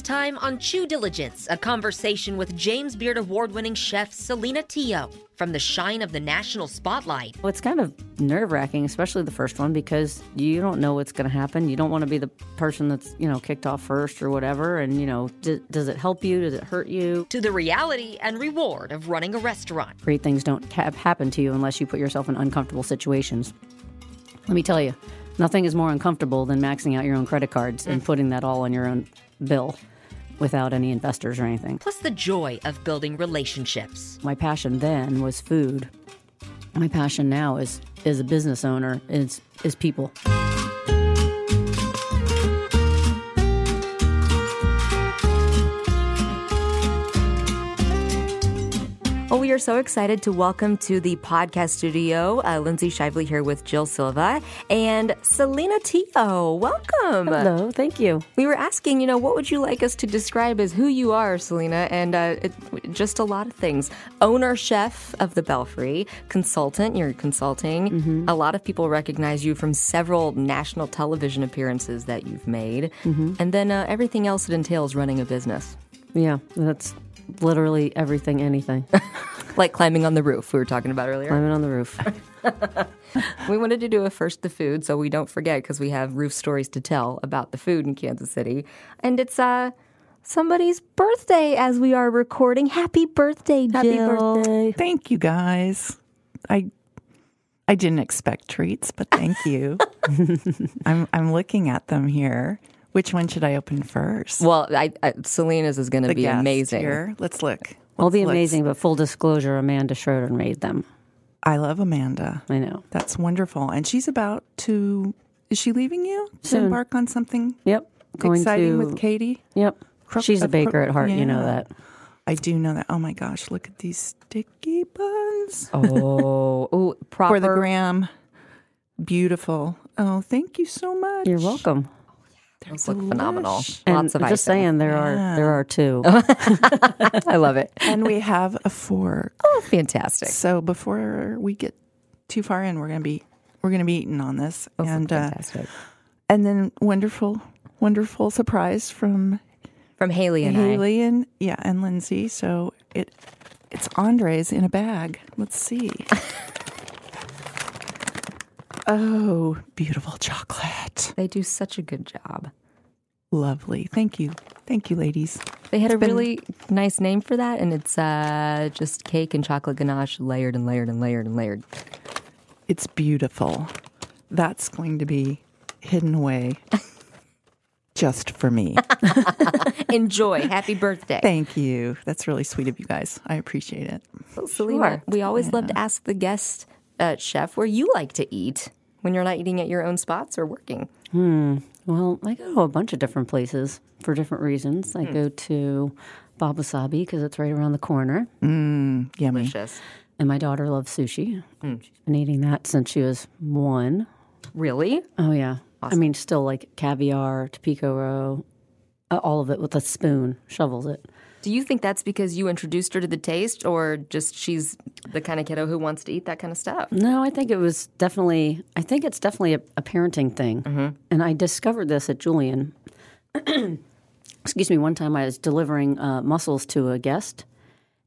This time on Chew Diligence, a conversation with James Beard Award winning chef Celina Tio from the shine of the national spotlight. Well, it's kind of nerve wracking, especially the first one, because you don't know what's going to happen. You don't want to be the person that's, you know, kicked off first or whatever. And, you know, d- does it help you? Does it hurt you? To the reality and reward of running a restaurant. Great things don't ha- happen to you unless you put yourself in uncomfortable situations. Let me tell you, nothing is more uncomfortable than maxing out your own credit cards and mm. putting that all on your own bill without any investors or anything. Plus the joy of building relationships. My passion then was food. My passion now is is a business owner is is people. We are so excited to welcome to the podcast studio uh, Lindsay Shively here with Jill Silva and Celina Tio. Welcome. Hello, thank you. We were asking, you know, what would you like us to describe as who you are, Celina? And uh, it, just a lot of things. Owner, chef of the Belfry, consultant, you're consulting. A lot of people recognize you from several national television appearances that you've made. And then uh, everything else that entails running a business. Yeah, that's literally everything, anything. Like climbing on the roof, we were talking about earlier. Climbing on the roof. We wanted to do a first the food so we don't forget because we have roof stories to tell about the food in Kansas City. And it's uh somebody's birthday as we are recording. Happy birthday, Happy Jill. birthday. Thank you guys. I I didn't expect treats, but thank you. I'm I'm looking at them here. Which one should I open first? Well, I, I, Celina's is going to be guest amazing. Here. Let's look. Will be amazing, but full disclosure, Amanda Schroeder made them. I love Amanda. I know. That's wonderful. And she's about to is she leaving you to Soon. embark on something Yep. Going exciting to with Katie? Yep. Crook- She's a baker crook- at heart, you know that. I do know that. Oh my gosh, look at these sticky buns. Oh, oh, proper. For the gram. Beautiful. Oh, thank you so much. You're welcome. Those look phenomenal. And Lots of I'm just icing. saying, there are there are two. I love it. And we have a fork. Oh, fantastic. So before we get too far in, we're gonna be we're gonna be eating on this, Those look and uh, and then wonderful, wonderful surprise from From Haley and I. Haley and yeah, and Lindsay. So it it's Andres in a bag. Let's see. oh, beautiful chocolate, They do such a good job. lovely. Thank you, thank you, ladies. They had a been- really nice name for that, and it's uh, just cake and chocolate ganache layered and layered and layered and layered. It's beautiful. That's going to be hidden away just for me. Enjoy. Happy birthday. Thank you. That's really sweet of you guys. I appreciate it. So, Celina, we always love to ask the guest uh, chef where you like to eat when you're not eating at your own spots or working. Hmm. Well, I go to a bunch of different places for different reasons. I go to Bob Wasabi because it's right around the corner, Yummy. Delicious. and my daughter loves sushi. She's been eating that since she was one. Really? Oh yeah, I mean, still like caviar, tobiko roe, uh, all of it with a spoon, shovels it. Do you think that's because you introduced her to the taste, or just she's the kind of kiddo who wants to eat that kind of stuff? No, I think it was definitely. I think it's definitely a, a parenting thing, and I discovered this at Julian. Excuse me. One time, I was delivering uh, mussels to a guest,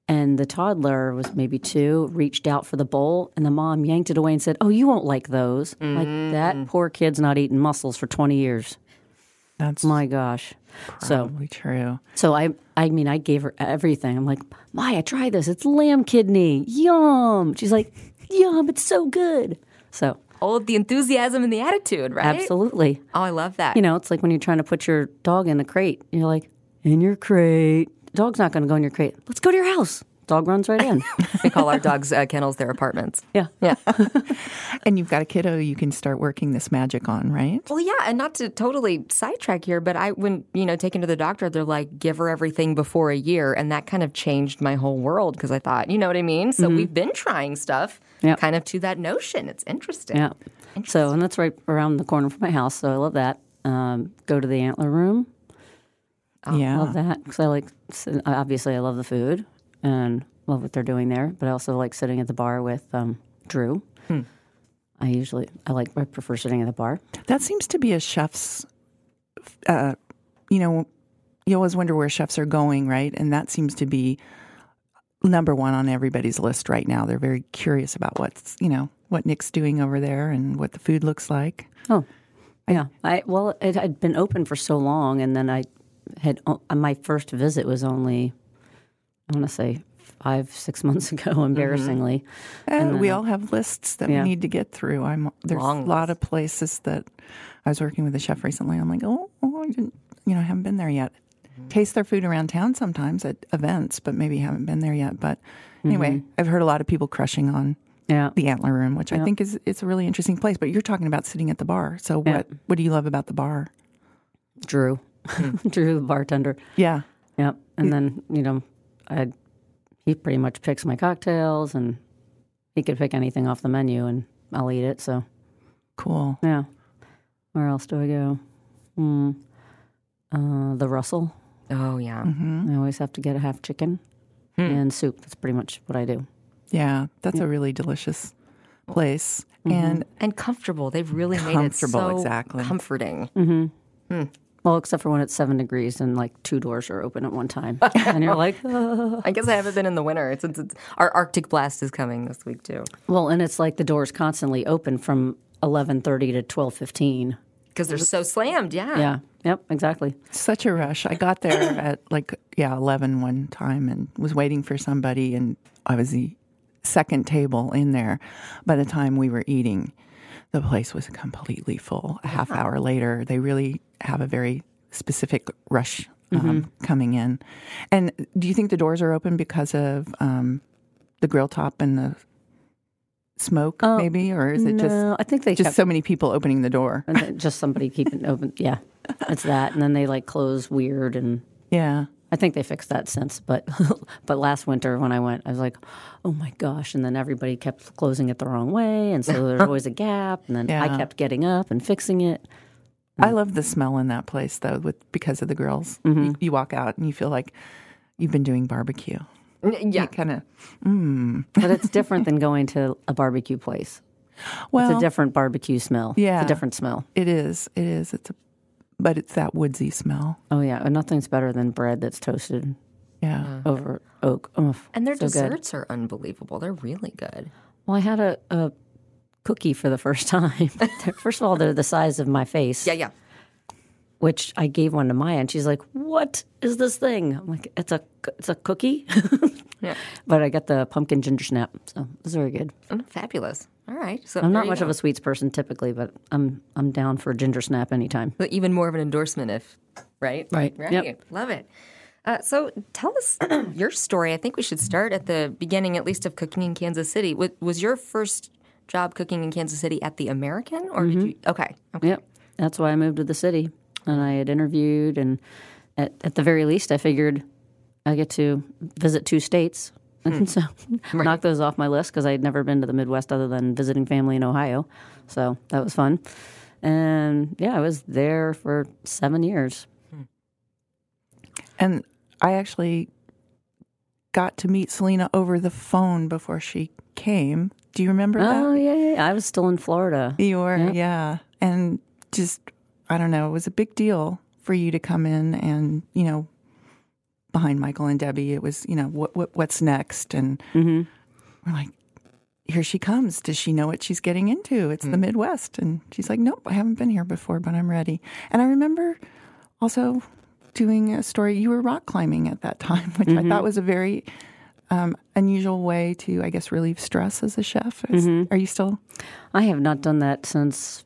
and the toddler was maybe two. Reached out for the bowl, and the mom yanked it away and said, "Oh, you won't like those. Like that poor kid's not eaten mussels for twenty years. That's My gosh." So probably true. So I, I mean, I gave her everything. I'm like, Maya, try this. It's lamb kidney. Yum. She's like, yum. It's so good. So All of the enthusiasm and the attitude, right? absolutely. Oh, I love that. You know, it's like when you're trying to put your dog in a crate. You're like, in your crate. Dog's not going to go in your crate. Let's go to your house. Dog runs right in. we call our dogs uh, kennels their apartments. yeah. Yeah. And you've got a kiddo you can start working this magic on, right? Well, yeah, and not to totally sidetrack here, but I, when you know, taken to the doctor, they're like, give her everything before a year, and that kind of changed my whole world because I thought, you know what I mean. So we've been trying stuff, Yep. kind of to that notion. It's interesting. Yeah. So, and that's right around the corner from my house. So I love that. Um, go to the antler room. yeah. Love that because I like. Obviously, I love the food and love what they're doing there. But I also like sitting at the bar with um, Drew. I usually I like I prefer sitting at the bar. That seems to be a chef's, uh, you know, you always wonder where chefs are going, right? And that seems to be number one on everybody's list right now. They're very curious about what's you know what Nick's doing over there and what the food looks like. Oh, yeah. I well, it had been open for so long, and then I had my first visit was only I want to say five six months ago, mm-hmm. embarrassingly. Eh, and we all have lists that yeah. we need to get through. I'm there's Long a lot of places that I was working with a chef recently. I'm like, oh, oh I didn't, you know, I haven't been there yet. Mm-hmm. Taste their food around town sometimes at events, but maybe haven't been there yet. But anyway, mm-hmm. I've heard a lot of people crushing on Yeah. the Antler Room, which I think is it's a really interesting place. But you're talking about sitting at the bar. So what what do you love about the bar? Drew, hmm. Drew, the bartender. Yeah, Yep. And then you know, I he pretty much picks my cocktails, and he could pick anything off the menu, and I'll eat it. So cool. yeah. Where else do I go? Hmm. Uh, the Russell. Oh yeah. Mm-hmm. I always have to get a half chicken hmm. and soup. That's pretty much what I do. Yeah, that's a really delicious place. Mm-hmm. And And comfortable. They've really made it Comfortable, so exactly. comforting. Mm-hmm. Hmm. Well, except for when it's seven degrees and like two doors are open at one time, and you're like, "Uh." I guess I haven't been in the winter since it's, our Arctic blast is coming this week too. well, and it's like the doors constantly open from eleven thirty to twelve fifteen. Because they're so slammed. Yeah. Yeah. Yep. Exactly. such a rush. I got there at like yeah, 11 one time and was waiting for somebody and I was the second table in there. By the time we were eating, the place was completely full. A half hour later, they really have a very specific rush um, coming in. And do you think the doors are open because of um, the grill top and the smoke, maybe, or is it just No, I think they just kept so many people opening the door? and just somebody keeping open. Yeah, it's that, and then they like close weird, and Yeah. I think they fixed that since. But but last winter when I went, I was like, oh my gosh, and then everybody kept closing it the wrong way, and so there's always a gap, and then I kept getting up and fixing it. I love the smell in that place though, with because of the grills. You, you walk out and you feel like you've been doing barbecue. Yeah. Kind of. Mm. But it's different than going to a barbecue place. Well, It's a different barbecue smell. Yeah. It's a different smell. it is. It is. It's a, but it's that woodsy smell. Oh yeah, and nothing's better than bread that's toasted Yeah. over oak. Oh, And their so good. desserts are unbelievable. They're really good. Well, I had a, a cookie for the first time. first of all, they're the size of my face. Yeah, yeah. Which I gave one to Maya, and she's like, "What is this thing?" I'm like, "It's a it's a cookie." Yeah. But I got the pumpkin ginger snap, so it was very good. Mm, fabulous. All right. So I'm not much of a sweets person typically, but I'm I'm down for a ginger snap anytime. But even more of an endorsement if, right? Right. Right. Yep. Love it. Uh, so tell us your story. I think we should start at the beginning, at least, of cooking in Kansas City. Was, was your first job cooking in Kansas City at the American, or did you? Okay. okay. Yep, that's why I moved to the city, and I had interviewed, and at at the very least, I figured I get to visit two states, and hmm. so knock those off my list because I had never been to the Midwest other than visiting family in Ohio, so that was fun. And yeah, I was there for seven years. Hmm. And I actually got to meet Celina over the phone before she came. Do you remember oh, that? Oh yeah, yeah, yeah. I was still in Florida. You were, yeah. And just, I don't know, it was a big deal for you to come in and, you know, behind Michael and Debbie, it was, you know, what, what what's next? And mm-hmm. we're like, here she comes. Does she know what she's getting into? It's the mm. Midwest. And she's like, nope, I haven't been here before, but I'm ready. And I remember also doing a story. You were rock climbing at that time, which I mm-hmm. thought was a very um, unusual way to, I guess, relieve stress as a chef. Is, mm-hmm. Are you still? I have not done that since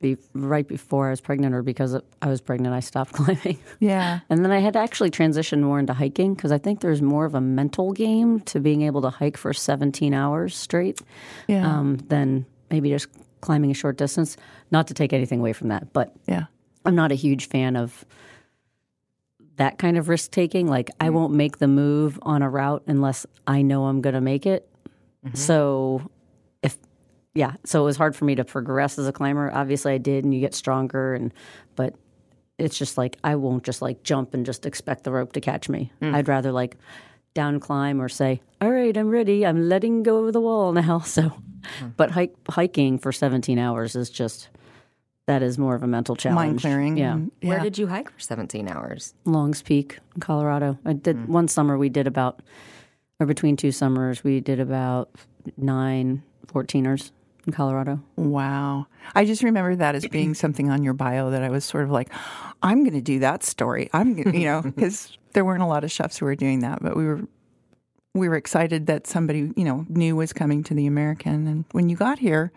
be, right before I was pregnant, or because I was pregnant, I stopped climbing. Yeah. And then I had to actually transition more into hiking because I think there's more of a mental game to being able to hike for 17 hours straight Yeah. um, than maybe just climbing a short distance. Not to take anything away from that, but yeah. I'm not a huge fan of that kind of risk taking. Like, I won't make the move on a route unless I know I'm going to make it. So, if yeah, so it was hard for me to progress as a climber. Obviously, I did, and you get stronger, and but it's just like I won't just like jump and just expect the rope to catch me. Hmm. I'd rather like down climb or say, "All right, I'm ready. I'm letting go of the wall now." So, hmm. but hike, hiking for 17 hours is just that is more of a mental challenge. mind clearing. Yeah. and- Where did you hike for 17 hours? Longs Peak, in Colorado. I did hmm. one summer. We did about, or between two summers, we did about nine 14ers in Colorado. Wow. I just remember that as being something on your bio that I was sort of like, I'm going to do that story. I'm, gonna, you know, because there weren't a lot of chefs who were doing that, but we were we were excited that somebody you know new was coming to the American. And when you got here,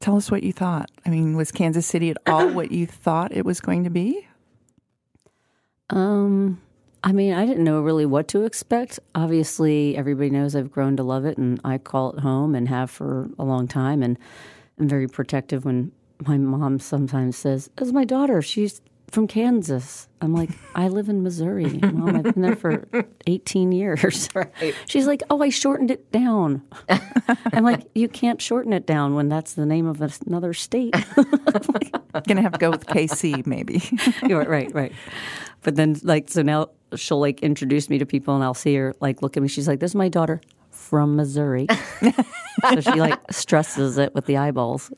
tell us what you thought. I mean, was Kansas City at all what you thought it was going to be? Um, I mean, I didn't know really what to expect. Obviously, everybody knows I've grown to love it, and I call it home and have for a long time. And I'm very protective when my mom sometimes says, "As my daughter, she's from Kansas." I'm like, "I live in Missouri, mom. I've been there for 18 years." Right. She's like, "Oh, I shortened it down." I'm like, "You can't shorten it down when that's the name of another state." Going to have to go with KC maybe. You're right, right, right. But then, like, so now she'll like introduce me to people, and I'll see her like look at me. She's like, "This is my daughter from Missouri." so she like stresses it with the eyeballs.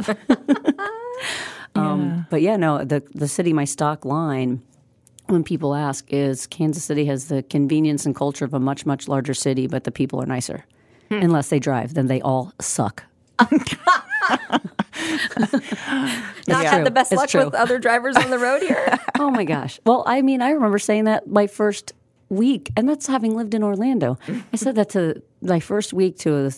Um, But yeah, no, the the city, my stock line. When people ask, is Kansas City has the convenience and culture of a much much larger city, but the people are nicer. Unless they drive, then they all suck. Not Yeah. had the best It's luck true. with other drivers on the road here. oh my gosh. Well, I mean, I remember saying that my first week, and that's having lived in Orlando. I said that to my first week to a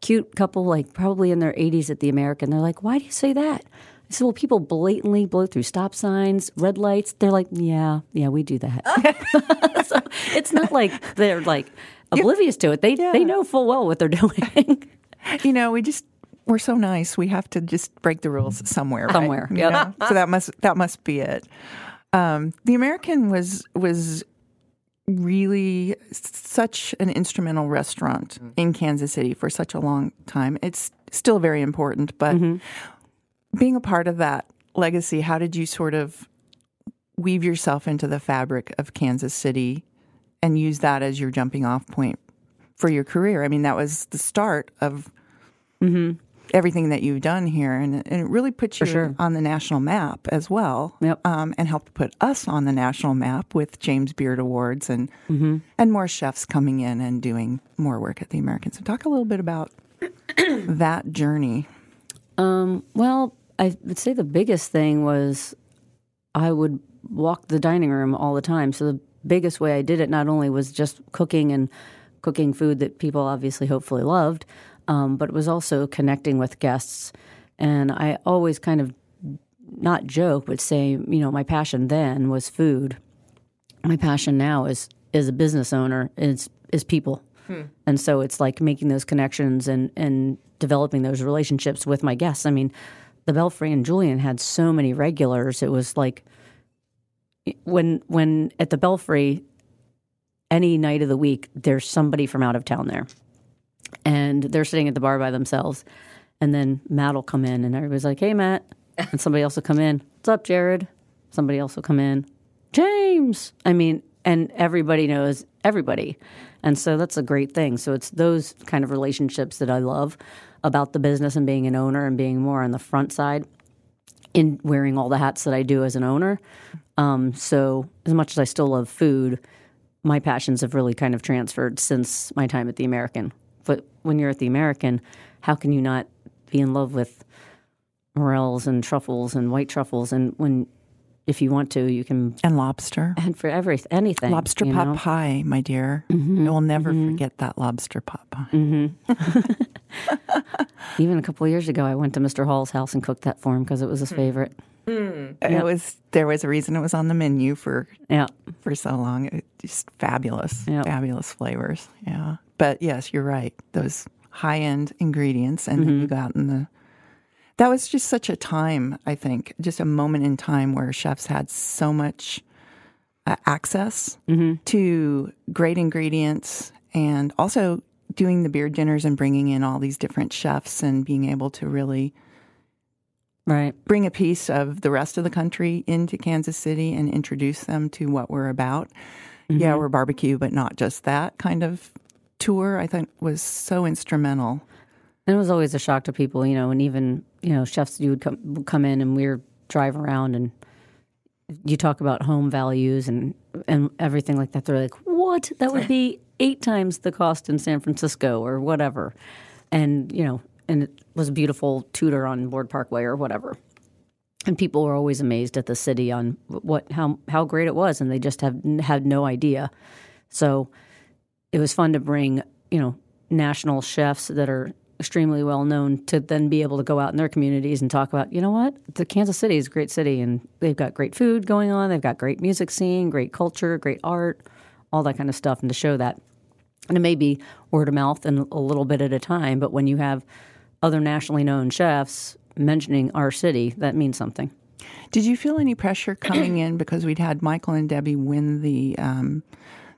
cute couple, like probably in their 80s at the American. They're like, why do you say that? I said, well, people blatantly blow through stop signs, red lights. They're like, yeah, yeah, we do that. so it's not like they're like oblivious to it. They they know full well what they're doing. you know, we just we're so nice. We have to just break the rules somewhere. right? Somewhere, yeah. So that must that must be it. Um, the American was was really such an instrumental restaurant in Kansas City for such a long time. It's still very important, but being a part of that legacy, how did you sort of weave yourself into the fabric of Kansas City and use that as your jumping off point for your career? I mean, that was the start of everything that you've done here, and, and it really put you sure. on the national map as well, Yep. um, and helped put us on the national map with James Beard Awards and Mm-hmm. and more chefs coming in and doing more work at the American. So, talk a little bit about that journey. Um, well, I would say the biggest thing was I would walk the dining room all the time. So the biggest way I did it not only was just cooking and cooking food that people obviously hopefully loved, um, but it was also connecting with guests. And I always kind of not joke, but say, you know, my passion then was food. My passion now is is a business owner is is people. And so it's like making those connections and, and developing those relationships with my guests. I mean, the Belfry and Julian had so many regulars. It was like when when at the Belfry, any night of the week, there's somebody from out of town there, and they're sitting at the bar by themselves, and then Matt will come in, and everybody's like, "Hey, Matt," and somebody else will come in. What's up, Jared? Somebody else will come in. James. I mean, and everybody knows everybody. And so that's a great thing. So it's those kind of relationships that I love about the business and being an owner and being more on the front side in wearing all the hats that I do as an owner. Um, so as much as I still love food, my passions have really kind of transferred since my time at the American. But when you're at the American, how can you not be in love with morels and truffles and white truffles? And when, if you want to, you can And lobster. and for every anything Lobster pot know? pie, my dear. Mm-hmm, I will never mm-hmm. forget that lobster pot pie. Mm-hmm. Even a couple of years ago, I went to Mr. Hall's house and cooked that for him because it was his hmm. favorite. Hmm. It was there was a reason it was on the menu for Yeah, for so long. It, just fabulous, Yep. fabulous flavors. Yeah, but yes, you're right. Those high end ingredients, and then you got in the. That was just such a time. I think just a moment in time where chefs had so much uh, access to great ingredients, and also doing the beer dinners and bringing in all these different chefs and being able to really right. bring a piece of the rest of the country into Kansas City and introduce them to what we're about. Yeah, we're barbecue, but not just that kind of tour. I think was so instrumental. And it was always a shock to people, you know, and even you know, chefs you would come would come in and we would drive around and you talk about home values and and everything like that. They're like, "What? That would be eight times the cost in San Francisco or whatever." And you know, and it was a beautiful Tudor on Ward Parkway or whatever. And people were always amazed at the city on what how how great it was, and they just have had no idea. So it was fun to bring you know national chefs that are extremely well known to then be able to go out in their communities and talk about, you know what, the Kansas City is a great city and they've got great food going on, they've got great music scene, great culture, great art, all that kind of stuff, and to show that. And it may be word of mouth and a little bit at a time, but when you have other nationally known chefs mentioning our city, that means something. Did you feel any pressure coming in because we'd had Michael and Debbie win the um,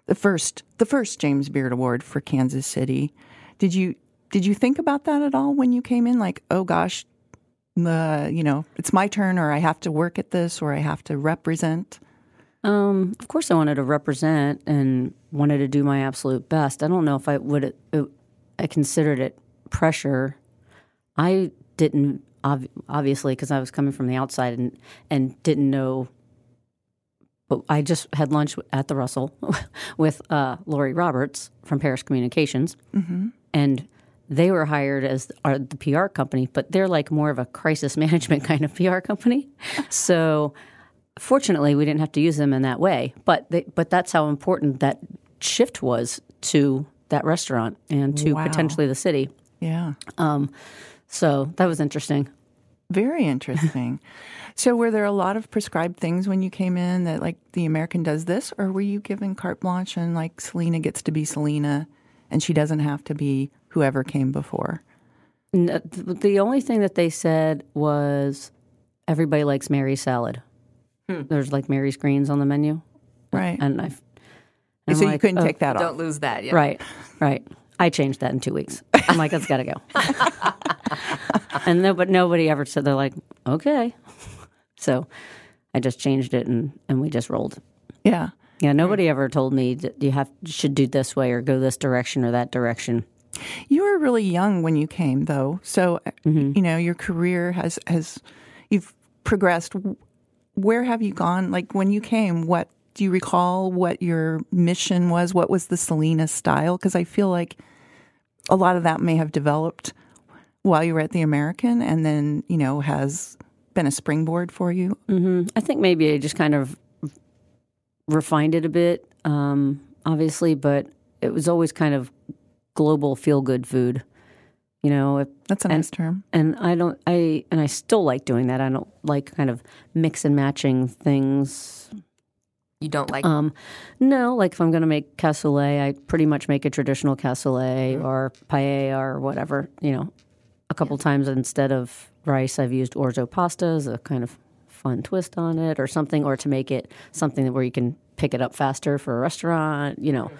the first the first James Beard Award for Kansas City? Did you did you think about that at all when you came in? Like, oh gosh, the you know it's my turn, or I have to work at this, or I have to represent. Um, of course, I wanted to represent and wanted to do my absolute best. I don't know if I would. It, I considered it pressure. I didn't ob- obviously because I was coming from the outside and and didn't know. But I just had lunch at the Russell with uh, Lori Roberts from Parris Communications, mm-hmm. and they were hired as our, the PR company, but they're like more of a crisis management kind of PR company. So fortunately, we didn't have to use them in that way. But they, but that's how important that shift was to that restaurant and to wow. potentially the city. Yeah. Um, so that was interesting. Very interesting. so, were there a lot of prescribed things when you came in that, like, the American does this, or were you given carte blanche and, like, Celina gets to be Celina and she doesn't have to be whoever came before? No, the only thing that they said was everybody likes Mary's salad. Hmm. There's like Mary's greens on the menu, right? And I, so like, you couldn't oh, take that off. Don't lose that. Yeah. Right, right. I changed that in two weeks. I'm like, it's got to go. and no, but nobody ever said they're like, okay. So I just changed it and and we just rolled. Yeah. Yeah, nobody ever told me that you have should do this way or go this direction or that direction. You were really young when you came, though, so mm-hmm. you know your career has has you've progressed. Where have you gone? Like when you came, what do you recall? What your mission was? What was the Celina style? Because I feel like a lot of that may have developed while you were at the American, and then you know has been a springboard for you. Mm-hmm. I think maybe I just kind of refined it a bit, um, obviously, but it was always kind of global feel good food. You know, that's a and, nice term. And I don't, I and I still like doing that. I don't like kind of mix and matching things. You don't like? Um, no, like if I'm going to make cassoulet, I pretty much make a traditional cassoulet mm. or paella or whatever. You know, a couple yeah. times instead of rice, I've used orzo pasta as a kind of fun twist on it or something, or to make it something where you can pick it up faster for a restaurant, you know,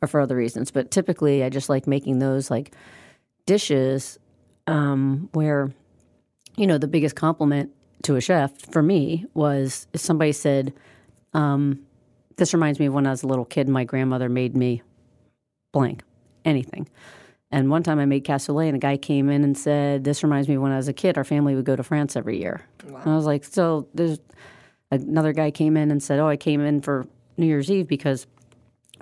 or for other reasons. But typically, I just like making those like dishes um, where, you know, the biggest compliment to a chef for me was if somebody said, um, This reminds me of when I was a little kid, my grandmother made me blank, anything. And one time I made cassoulet, and a guy came in and said, "This reminds me when I was a kid. Our family would go to France every year." Wow. And I was like, "So there's." Another guy came in and said, "Oh, I came in for New Year's Eve because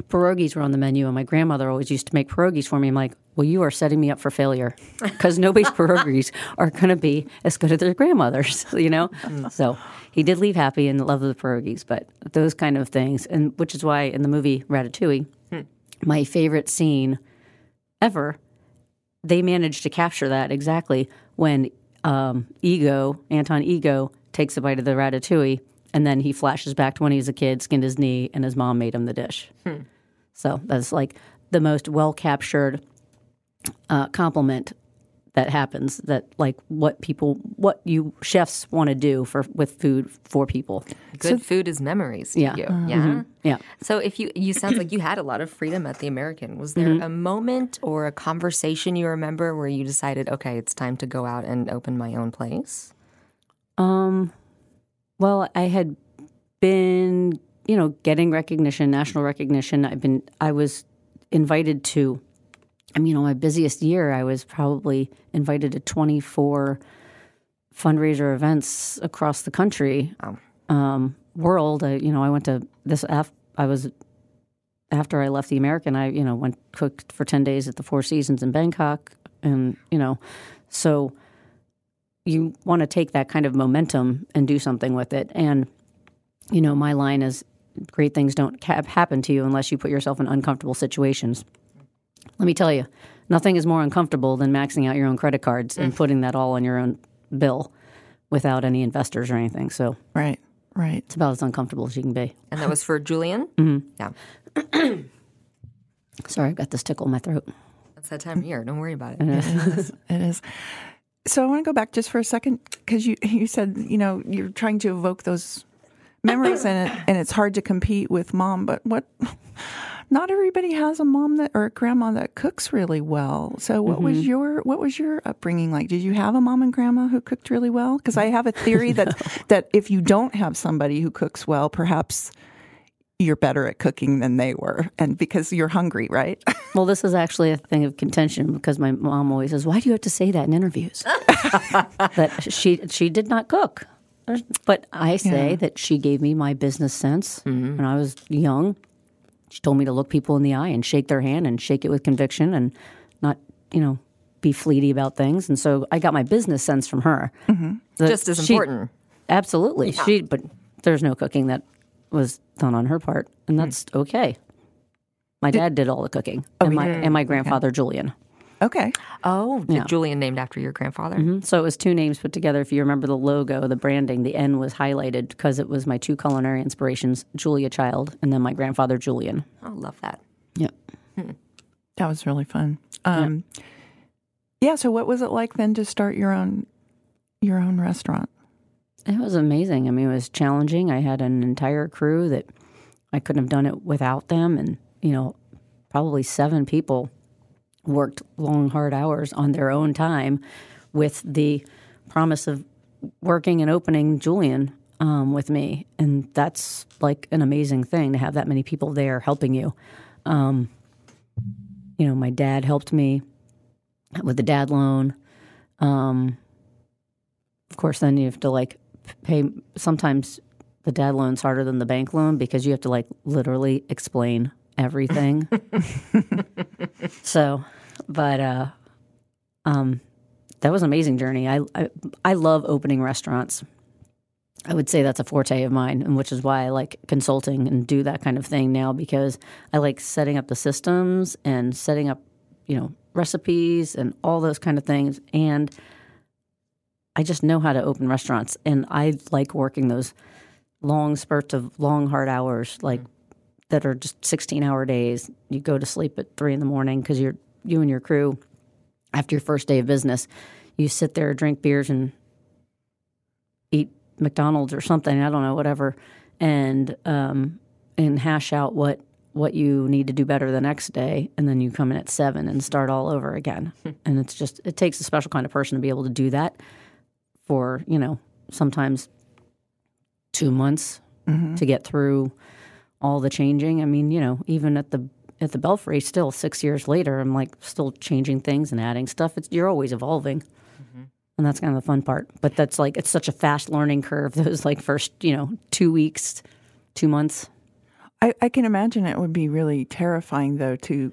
pierogies were on the menu, and my grandmother always used to make pierogies for me." I'm like, "Well, you are setting me up for failure because nobody's pierogies are going to be as good as their grandmothers, you know." Mm. So he did leave happy and loved the pierogies, but those kind of things, and which is why in the movie Ratatouille, hmm. my favorite scene ever, they managed to capture that exactly when um, Ego, Anton Ego, takes a bite of the ratatouille, and then he flashes back to when he was a kid, skinned his knee, and his mom made him the dish. Hmm. So that's like the most well captured uh, compliment that happens that like what people what you chefs want to do for with food for people. Good so, food is memories yeah. you. Mm-hmm. yeah? Yeah. So if you you sounds like you had a lot of freedom at the american. Was there mm-hmm. a moment or a conversation you remember where you decided okay it's time to go out and open my own place um well i had been you know getting recognition national recognition. I've been i was invited to I mean, on my busiest year, I was probably invited to 24 fundraiser events across the country, um, world. I, you know, I went to this. Af- I was after I left the American. I you know went cooked for ten days at the Four Seasons in Bangkok, and you know, so you want to take that kind of momentum and do something with it. And you know, my line is great things don't happen to you unless you put yourself in uncomfortable situations. Let me tell you, nothing is more uncomfortable than maxing out your own credit cards and putting that all on your own bill without any investors or anything. So Right. Right. it's about as uncomfortable as you can be. And that was for Julian? Mm-hmm. Yeah. Sorry, I've got this tickle in my throat. It's that time of year. Don't worry about it. It is. So I want to go back just for a second because you you said you know you're trying to evoke those memories and it, and it's hard to compete with mom. But what? Not everybody has a mom that or a grandma that cooks really well. So what was mm-hmm. your what was your upbringing like? Did you have a mom and grandma who cooked really well? Because I have a theory that that if you don't have somebody who cooks well, perhaps you're better at cooking than they were, and because you're hungry, right? Well, this is actually a thing of contention because my mom always says, "Why do you have to say that in interviews?" that she she did not cook, but I say that she gave me my business sense mm-hmm. when I was young. She told me to look people in the eye and shake their hand and shake it with conviction and not, you know, be fleety about things. And so I got my business sense from her. Mm-hmm. That Just as she- important. Absolutely. She but there's no cooking that was done on her part, and hmm. that's okay. My dad did all the cooking, oh, and my and my grandfather Julian. Okay. Oh, did Julian named after your grandfather? Mhm. So it was two names put together. If you remember the logo, the branding, the N was highlighted because it was my two culinary inspirations: Julia Child, and then my grandfather Julian. I love that. Yep. That was really fun. Um, yeah. So, what was it like then to start your own your own restaurant? It was amazing. I mean, it was challenging. I had an entire crew that I couldn't have done it without them. And, you know, probably seven people worked long, hard hours on their own time with the promise of working and opening Julian um, with me. And that's like an amazing thing to have that many people there helping you. Um, you know, my dad helped me with the dad loan. Um, of course, then you have to like pay. Sometimes the dad loan's harder than the bank loan because you have to like literally explain everything. so, but uh, um, that was an amazing journey. I, I I love opening restaurants. I would say that's a forte of mine, and which is why I like consulting and do that kind of thing now because I like setting up the systems and setting up, you know, recipes and all those kind of things. And I just know how to open restaurants, and I like working those long spurts of long hard hours, like that are just sixteen hour days. You go to sleep at three in the morning because you're you and your crew after your first day of business. You sit there, drink beers, and eat McDonald's or something. I don't know, whatever, and um, and hash out what what you need to do better the next day, and then you come in at seven and start all over again. and it's just it takes a special kind of person to be able to do that for you know sometimes two months to get through all the changing. I mean, you know, even at the at the Belfry, still six years later, I'm like still changing things and adding stuff. It's you're always evolving, mm-hmm. and that's kind of the fun part. But that's like it's such a fast learning curve. Those like first, you know, two weeks, two months. I, I can imagine it would be really terrifying, though. To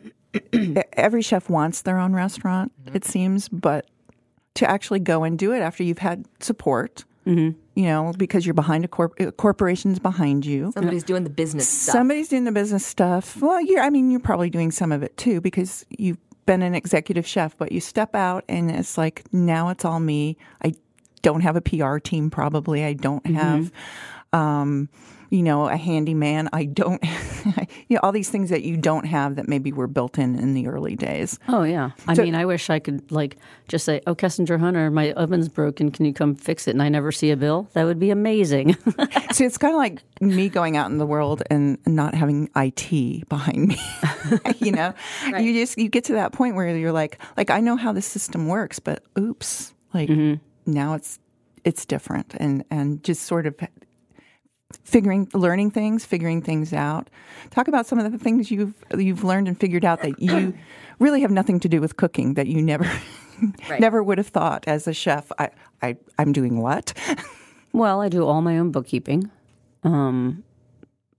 every chef wants their own restaurant, mm-hmm. it seems, but to actually go and do it after you've had support, mm-hmm. You know, because you're behind a, corp- a corporation's behind you. Somebody's doing the business stuff. Somebody's doing the business stuff. Well, you're, I mean, you're probably doing some of it too because you've been an executive chef, but you step out and it's like, now it's all me. I don't have a PR team, probably. I don't have, um, you know, a handyman. I don't, you know, all these things that you don't have that maybe were built in in the early days. Oh yeah. I mean, I wish I could like just say, "Oh, Kessinger Hunter, my oven's broken. Can you come fix it?" And I never see a bill. That would be amazing. See, it's kind of like me going out in the world and not having IT behind me. you know, you just you get to that point where you're like, like I know how the system works, but oops, like mm-hmm. now it's it's different, and and just sort of figuring, learning things, figuring things out. Talk about some of the things you've you've learned and figured out that you really have nothing to do with cooking that you never never would have thought as a chef. I, I I'm doing what? Well, I do all my own bookkeeping. Um,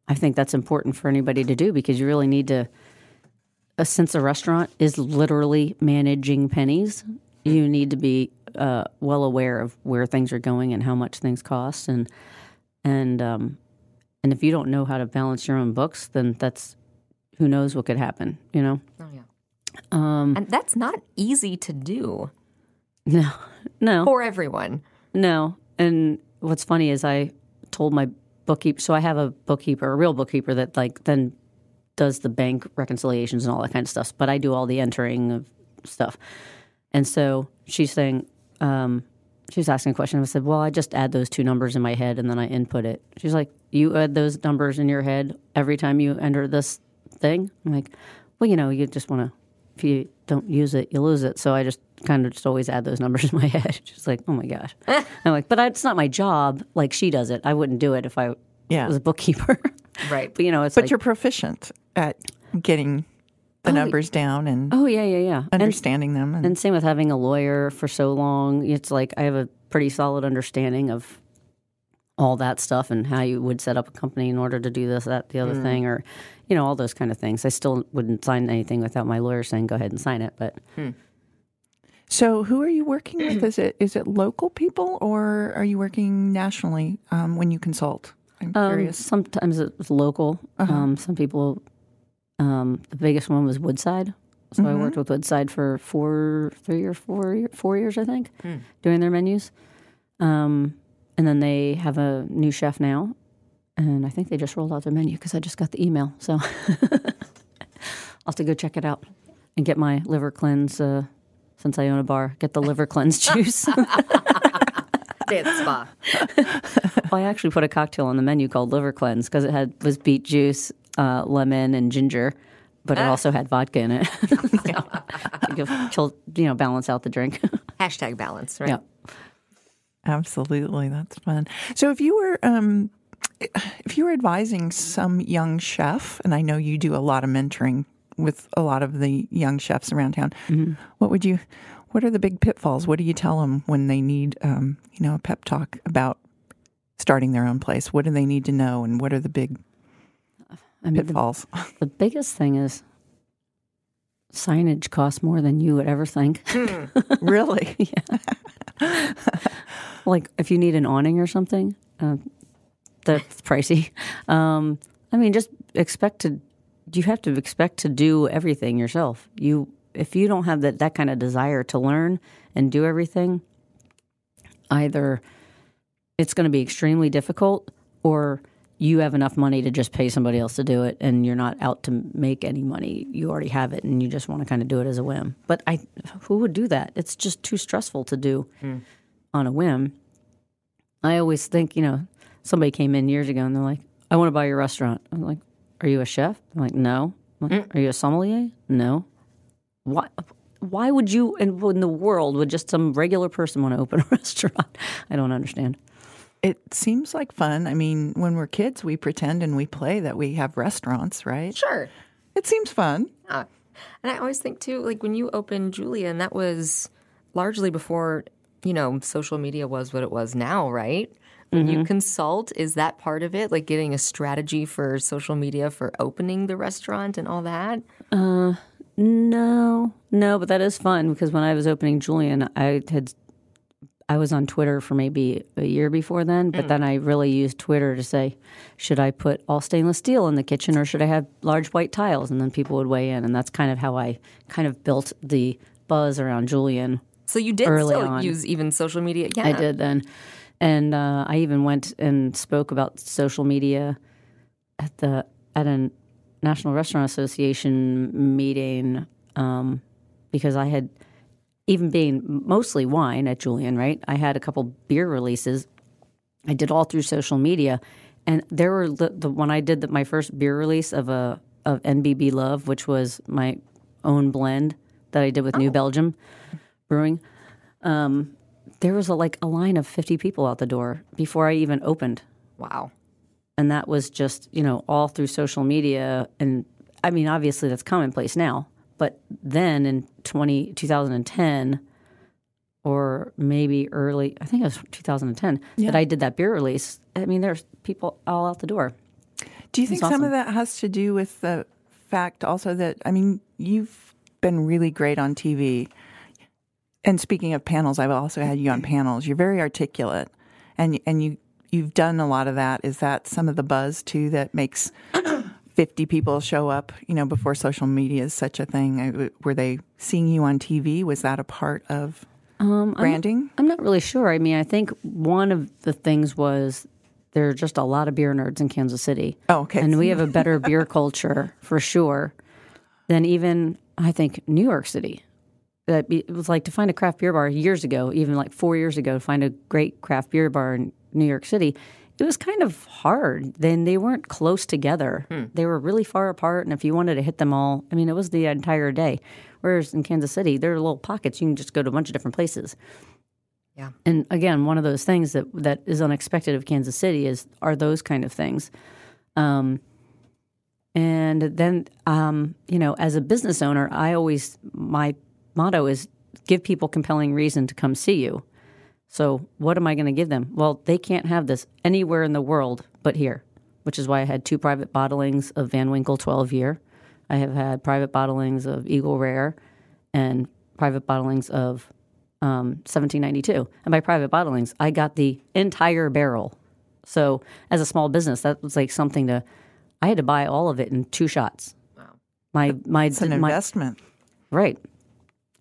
I think that's important for anybody to do because you really need to. Uh, since a restaurant is literally managing pennies, you need to be uh, well aware of where things are going and how much things cost, and and um, and if you don't know how to balance your own books, then that's who knows what could happen. You know. Oh yeah. Um, and that's not easy to do. No, no, for everyone. No, and what's funny is I told my bookkeeper. So I have a bookkeeper, a real bookkeeper that like then does the bank reconciliations and all that kind of stuff. But I do all the entering of stuff. And so she's saying, um, she was asking a question. I said, well, I just add those two numbers in my head and then I input it. She's like, you add those numbers in your head every time you enter this thing? I'm like, well, you know, you just want to, if you don't use it, you lose it. So I just kind of just always add those numbers in my head. She's like, oh my gosh. I'm like, but it's not my job. Like she does it. I wouldn't do it if I yeah. was a bookkeeper. right. But you know, it's but like, you're proficient at getting the oh, numbers down and oh yeah yeah yeah understanding and, them and, and same with having a lawyer for so long. It's like I have a pretty solid understanding of all that stuff and how you would set up a company in order to do this, that, the other mm. thing, or you know all those kind of things. I still wouldn't sign anything without my lawyer saying go ahead and sign it, but. Hmm. So, who are you working with? Is it is it local people or are you working nationally um, when you consult? I'm um, curious. Sometimes it's local. Uh-huh. Um, some people. Um, the biggest one was Woodside. So mm-hmm. I worked with Woodside for four, three or four, four years, I think, hmm. doing their menus. Um, and then they have a new chef now, and I think they just rolled out their menu because I just got the email. So I'll have to go check it out and get my liver cleanse. Uh, since I own a bar, get the liver cleanse juice. Day at the spa. well, I actually put a cocktail on the menu called liver cleanse because it had was beet juice, uh, lemon, and ginger, but it ah. also had vodka in it. so, you know, balance out the drink. Hashtag balance, right? Yeah. Absolutely, that's fun. So, if you were um, if you were advising some young chef, and I know you do a lot of mentoring with a lot of the young chefs around town, mm-hmm. what would you? What are the big pitfalls? What do you tell them when they need, um, you know, a pep talk about starting their own place? What do they need to know, and what are the big I mean, pitfalls? The, the biggest thing is signage costs more than you would ever think. Hmm. really? yeah. like if you need an awning or something, uh, that's pricey. Um, I mean, just expect to. You have to expect to do everything yourself. You, if you don't have that that kind of desire to learn and do everything, either it's going to be extremely difficult, or you have enough money to just pay somebody else to do it and you're not out to make any money. You already have it and you just want to kind of do it as a whim. But i who would do that? It's just too stressful to do mm. on a whim. I always think you know somebody came in years ago and they're like i want to buy your restaurant. I'm like are you a chef? I'm like no. I'm like, mm. are you a sommelier? No. Why why would you in, in the world would just some regular person want to open a restaurant? I don't understand it seems like fun. I mean, when we're kids, we pretend and we play that we have restaurants, right? Sure. It seems fun. Yeah. And I always think, too, like when you opened Julian, that was largely before, you know, social media was what it was now, right? When mm-hmm. you consult, is that part of it? Like getting a strategy for social media for opening the restaurant and all that? Uh, no, no, but that is fun because when I was opening Julian, I had I was on Twitter for maybe a year before then, but mm. then I really used Twitter to say, should I put all stainless steel in the kitchen or should I have large white tiles? And then people would weigh in. And that's kind of how I kind of built the buzz around Julian. So you did still on. use even social media? Yeah. I did then. And uh, I even went and spoke about social media at the at a National Restaurant Association meeting um, because I had – even being mostly wine at Julian, right? I had a couple beer releases. I did all through social media, and there were the, the when I did the, my first beer release of a of NBB Love, which was my own blend that I did with oh. New Belgium Brewing. Um, there was a, like a line of fifty people out the door before I even opened. Wow! And that was just you know all through social media, and I mean obviously that's commonplace now but then in 20, 2010, or maybe early, I think it was 2010, that I did that beer release. I mean, there's people all out the door. Do you think That's some of that has to do with the fact also that I mean you've been really great on TV, and speaking of panels, I've also had you on mm-hmm. panels. You're very articulate, and and you you've done a lot of that. Is that some of the buzz too that makes fifty people show up? You know, before social media is such a thing. Were they seeing you on TV? Was that a part of um, branding? I'm not really sure. I mean, I think one of the things was there are just a lot of beer nerds in Kansas City. Oh, okay. And we have a better beer culture for sure than even, I think, New York City. That It was like to find a craft beer bar years ago, even like four years ago, to find a great craft beer bar in New York City. It was kind of hard. Then they weren't close together. They were really far apart. And if you wanted to hit them all, I mean, it was the entire day. Whereas in Kansas City, there are little pockets. You can just go to a bunch of different places. Yeah. And again, one of those things that that is unexpected of Kansas City is are those kind of things. Um, and then, um, you know, as a business owner, I always my motto is give people compelling reason to come see you. So, what am I going to give them? Well, they can't have this anywhere in the world but here, which is why I had two private bottlings of Van Winkle 12 year. I have had private bottlings of Eagle Rare and private bottlings of um, 1792. And by private bottlings, I got the entire barrel. So, as a small business, that was like something to, I had to buy all of it in two shots. Wow. My, my, It's an my, investment. Right.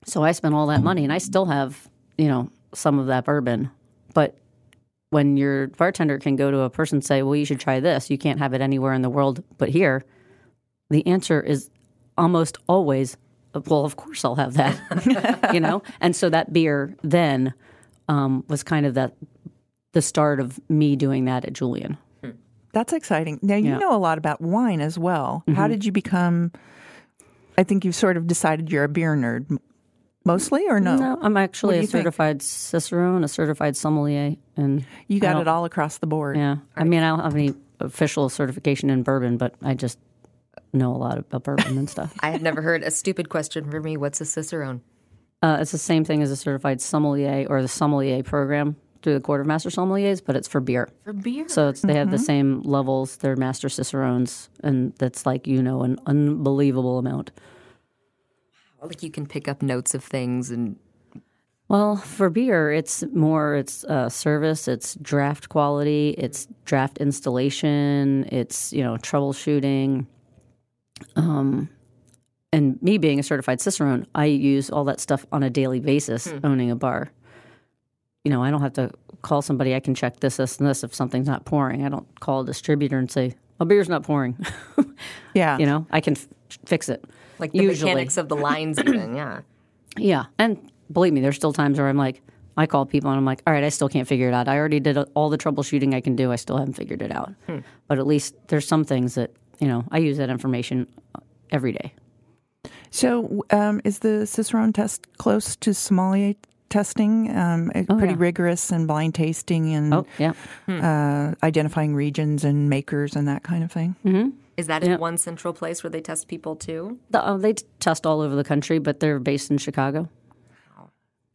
So I spent all that money and I still have, you know, some of that bourbon. But when your bartender can go to a person and say, well, you should try this, you can't have it anywhere in the world but here, the answer is almost always, well, of course I'll have that, you know? And so that beer then um, was kind of that, the start of me doing that at Julian. That's exciting. Now you Yeah. know a lot about wine as well. How did you become? I think you've sort of decided you're a beer nerd, mostly, or no? No, I'm actually a you think? certified Cicerone, a certified sommelier, and You got it all across the board. Yeah. I mean, I don't have any official certification in bourbon, but I just know a lot about bourbon and stuff. I had never heard a stupid question for me. What's a cicerone? Uh, it's the same thing as a certified sommelier or the sommelier program through the Court of Master Sommeliers, but it's for beer. For beer. So it's, they have the same levels. They're master cicerones, and that's like, you know, an unbelievable amount. Like you can pick up notes of things and Well, for beer, it's more it's uh, service, it's draft quality, it's draft installation, it's you know troubleshooting. Um, and me being a certified cicerone, I use all that stuff on a daily basis. Owning a bar, you know, I don't have to call somebody. I can check this, this, and this if something's not pouring. I don't call a distributor and say, "My beer's not pouring." Yeah. you know, I can f- fix it. Like the Usually. mechanics of the lines even, yeah. Yeah. And believe me, there's still times where I'm like, I call people and I'm like, all right, I still can't figure it out. I already did all the troubleshooting I can do. I still haven't figured it out. But at least there's some things that, you know, I use that information every day. So, um, is the Cicerone test close to sommelier testing? Um, uh, pretty yeah. rigorous and blind tasting and Oh, yeah. uh, identifying regions and makers and that kind of thing. Is that in one central place where they test people too? The, uh, they test all over the country, but they're based in Chicago.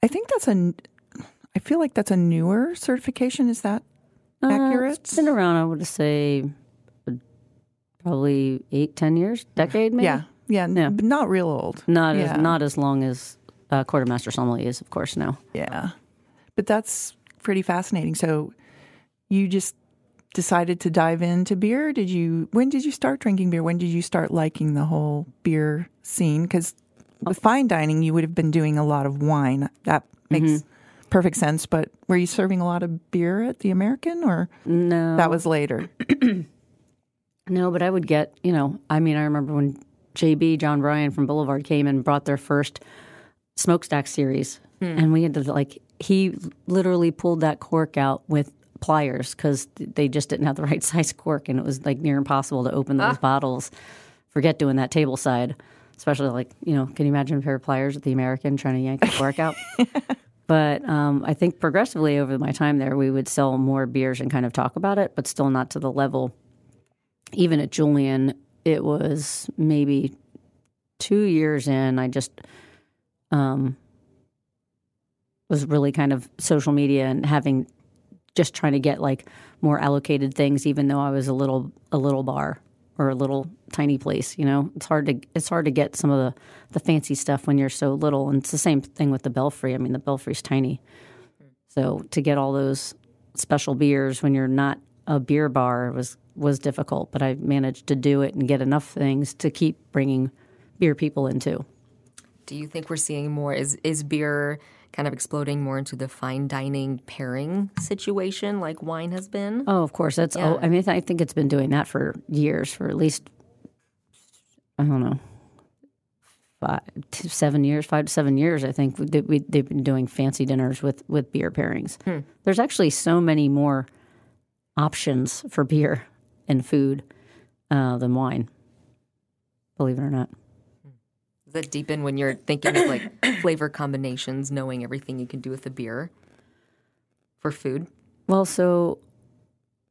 I think that's a. I feel like that's a newer certification. Is that Uh, accurate? it's been around, I would say, probably eight, ten years, decade maybe. yeah, yeah, n- Yeah. but not real old. Not Yeah. as not as long as uh, Court of Master is, of course, now. Yeah. But that's pretty fascinating. So you just decided to dive into beer? Did you when did you start drinking beer? When did you start liking the whole beer scene cuz with fine dining you would have been doing a lot of wine. That makes mm-hmm. perfect sense, but were you serving a lot of beer at the American or No. that was later? No, but I would get, you know, I mean, I remember when JB, John Bryan from Boulevard came and brought their first smokestack series. Hmm. And we had to, like, he literally pulled that cork out with pliers because they just didn't have the right size cork. And it was like near impossible to open those bottles. Forget doing that table side, especially like, you know, can you imagine a pair of pliers at the American trying to yank the cork out? But um, I think progressively over my time there, we would sell more beers and kind of talk about it, but still not to the level even at Julian, it was maybe two years in. I just, um, was really kind of social media and having just trying to get like more allocated things, even though I was a little a little bar or a little tiny place. You know, it's hard to it's hard to get some of the the fancy stuff when you're so little, and it's the same thing with the Belfry. I mean, the Belfry's tiny, so to get all those special beers when you're not a beer bar was was difficult. But I managed to do it and get enough things to keep bringing beer people into. Do you think we're seeing more? Is is beer kind of exploding more into the fine dining pairing situation like wine has been? Oh, of course. That's. Yeah. Oh, I mean, I think it's been doing that for years, for at least I don't know, five, to seven years, five to seven years. I think that we, they've been doing fancy dinners with with beer pairings. There's actually so many more options for beer and food uh, than wine. Believe it or not. Does that deepen when you're thinking of like flavor combinations, knowing everything you can do with a beer for food? Well, so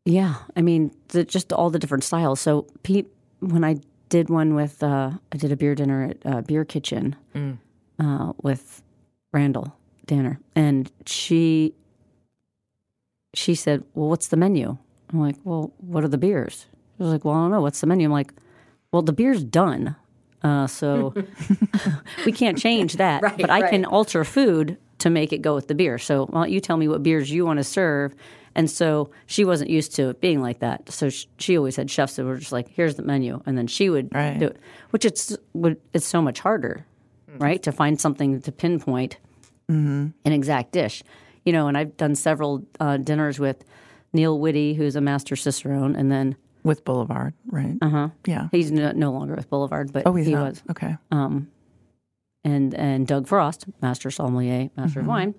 yeah, I mean, the, just all the different styles. So Pete, when I did one with, uh, I did a beer dinner at uh, Beer Kitchen uh, with Randall Danner, and she she said, "Well, what's the menu?" I'm like, "Well, what are the beers?" She was like, "Well, I don't know. What's the menu?" I'm like, "Well, the beer's done." Uh, so we can't change that, Right, but I can alter food to make it go with the beer. So why don't you tell me what beers you want to serve? And so she wasn't used to it being like that. So sh- she always had chefs that were just like, "Here's the menu," and then she would Right. do it, which it's would it's so much harder, right, to find something to pinpoint an exact dish. You know, and I've done several uh, dinners with Neil Witte, who's a master cicerone, and then with Boulevard, right? Uh huh. Yeah. he's no, no longer with Boulevard, but Oh, he's he not. was Okay. Um, and and Doug Frost, master sommelier, master of wine.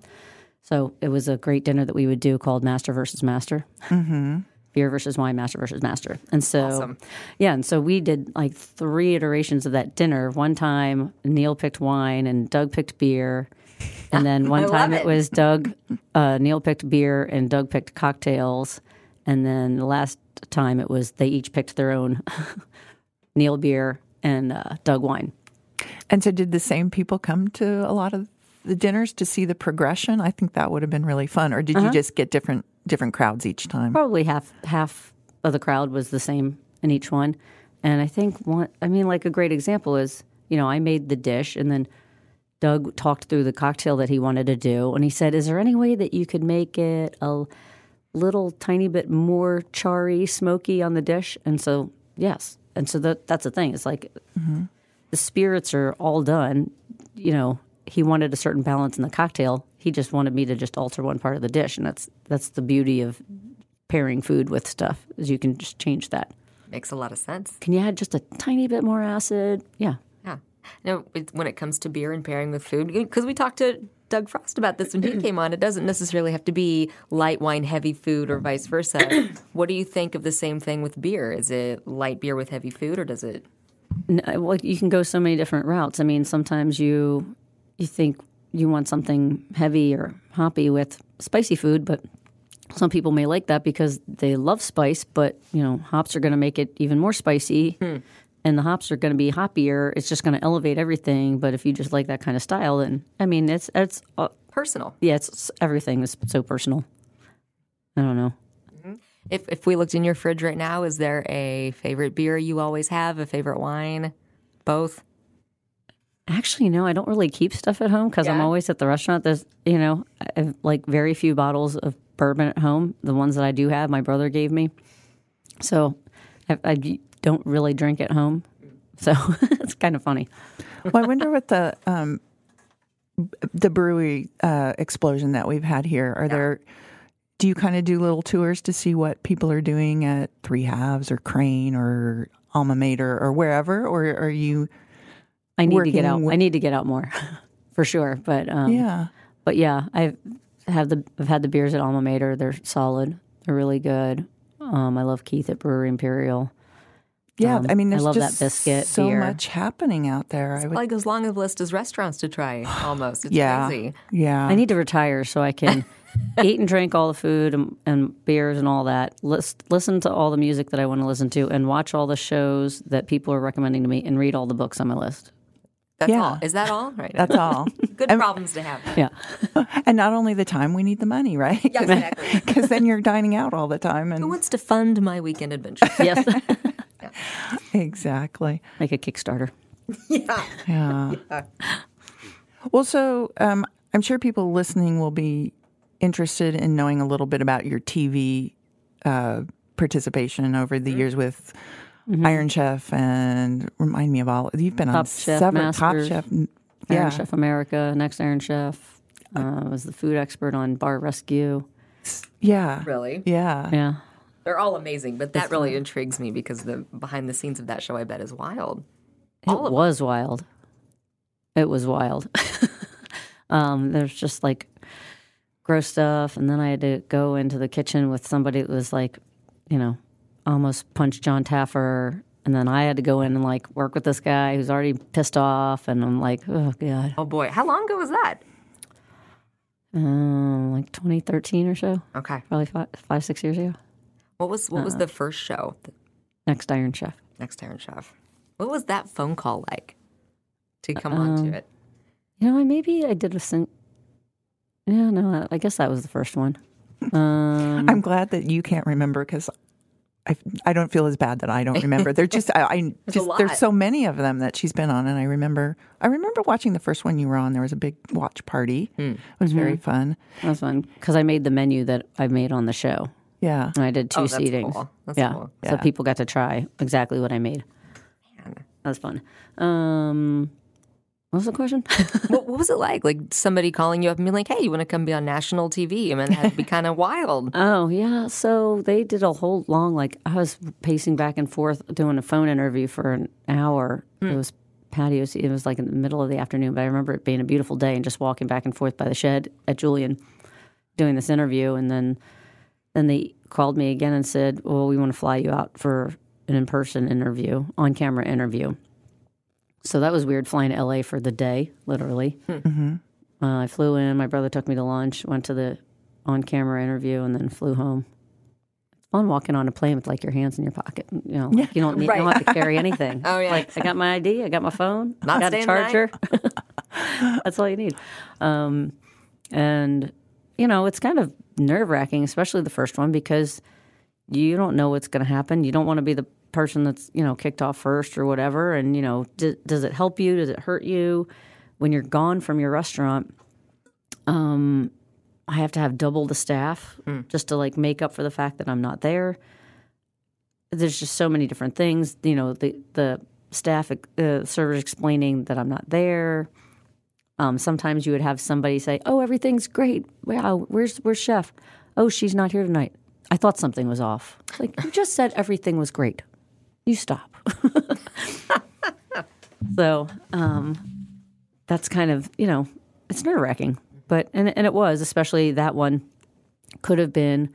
So it was a great dinner that we would do called Master versus Master, mm-hmm. beer versus wine, master versus master. And so, Awesome. yeah, and so we did like three iterations of that dinner. One time Neil picked wine and Doug picked beer, and then one time it. it was Doug, uh, Neil picked beer and Doug picked cocktails, and then the last time it was they each picked their own Neil beer and uh, Doug wine. And so, did the same people come to a lot of the dinners to see the progression? I think that would have been really fun. Or did Uh-huh. you just get different different crowds each time? probably half half of the crowd was the same in each one and i think one i mean like a great example is you know i made the dish and then doug talked through the cocktail that he wanted to do and he said is there any way that you could make it a little tiny bit more charry smoky on the dish. And so yes. And so that that's the thing. It's like mm-hmm. the spirits are all done. You know he wanted a certain balance in the cocktail. He just wanted me to just alter one part of the dish. And that's that's the beauty of pairing food with stuff is you can just change that. Makes a lot of sense. can you add just a tiny bit more acid? Yeah. Yeah. No, it, when it comes to beer and pairing with food, because we talked to Doug Frost about this when he came on, it doesn't necessarily have to be light wine, heavy food, or vice versa. what do you think of the same thing with beer? Is it light beer with heavy food, or does it? N- uh, well you can go so many different routes i mean sometimes you you think you want something heavy or hoppy with spicy food but some people may like that because they love spice but you know hops are going to make it even more spicy hmm. And the hops are going to be hoppier it's just going to elevate everything but if you just like that kind of style then i mean it's it's uh, Personal. yeah it's everything is so personal i don't know If if we looked in your fridge right now, is there a favorite beer you always have? A favorite wine? Both. Actually, no, I don't really keep stuff at home because I'm always at the restaurant. There's, you know, I have like very few bottles of bourbon at home. The ones that I do have, my brother gave me. So I, I don't really drink at home. So it's kind of funny. well, I wonder what the um, the brewery uh, explosion that we've had here. Are there? Do you kind of do little tours to see what people are doing at Three Halves or Crane or Alma Mater or wherever, or are you? I need to get out. with- I need to get out more, for sure. But um, Yeah. but yeah, I've have the I've had the beers at Alma Mater. They're solid. They're really good. Um, I love Keith at Brewery Emperial. Yeah, Um, I mean, I there's love that just biscuit so beer. much happening out there. I would, Like as long a list as restaurants to try, almost. It's yeah, crazy. yeah. I need to retire so I can eat and drink all the food and, and beers and all that. List, listen to all the music that I want to listen to, and watch all the shows that people are recommending to me, and read all the books on my list. That's Yeah. all. Is that all? Right. That's all. Good problems to have. Yeah. and not only the time, we need the money, right? Yeah, exactly. Because then you're dining out all the time. And... Who wants to fund my weekend adventure? yes. exactly. Make a Kickstarter. Yeah. Yeah. Well, so um, I'm sure people listening will be interested in knowing a little bit about your TV uh, participation over Mm-hmm. the years with Iron Chef and remind me of all. You've been on Top Chef, several Top Chef. Iron Yeah. Chef America, Next Iron Chef. Uh, was the food expert on Bar Rescue. Yeah. really? Yeah. Yeah. They're all amazing, but that really intrigues me because the behind the scenes of that show, I bet, is wild. It was wild. It was wild. um, there's just like gross stuff, and then I had to go into the kitchen with somebody that was like, you know, almost punched Jon Taffer, and then I had to go in and like work with this guy who's already pissed off, and I'm like, oh god, Oh boy, how long ago was that? um, like 2013 or so, Okay. probably five, five six years ago. What was what was the first show? Next Iron Chef. Next Iron Chef. What was that phone call like to come onto it? You know, I maybe I did a sing. Yeah, no, I guess that was the first one. Um, I'm glad that you can't remember because I, I don't feel as bad that I don't remember. They're just I, I just lot. there's so many of them that she's been on, and I remember I remember watching the first one you were on. There was a big watch party. Hmm. It was very Mm-hmm. fun. That was fun because I made the menu that I made on the show, Yeah, and I did two Oh, that's seatings. cool. That's yeah, cool. so people got to try exactly what I made. That was fun. Um, what was the question? what, what was it like? Like somebody calling you up and being like, "Hey, you want to come be on national TV?" I mean, that'd be kind of wild. oh yeah, so they did a whole long like I was pacing back and forth doing a phone interview for an hour. It was patio. It was like in the middle of the afternoon, but I remember it being a beautiful day and just walking back and forth by the shed at Julian, doing this interview, and then then they called me again and said, "Well, we want to fly you out for an in-person interview, on-camera interview." So that was weird flying to LA for the day, literally. Uh, I flew in. My brother took me to lunch. Went to the on-camera interview, and then flew home. It's fun walking on a plane with like your hands in your pocket. You know, like, you don't need, you don't have to carry anything. Oh, yeah. like I got my ID, I got my phone, Not I got a charger. That's all you need. Um, and you know, it's kind of nerve wracking, especially the first one, because you don't know what's going to happen. You don't want to be the person that's you know kicked off first or whatever. And you know, d- does it help you? Does it hurt you when you're gone from your restaurant? Um, I have to have double the staff just to like make up for the fact that I'm not there. There's just so many different things. You know, the the staff uh, servers explaining that I'm not there. Um, sometimes you would have somebody say, "Oh, everything's great. Wow, where's where's chef? Oh, she's not here tonight. I thought something was off. Like you just said, everything was great. You stop." so um, that's kind of you know it's nerve wracking, but and and it was especially that one could have been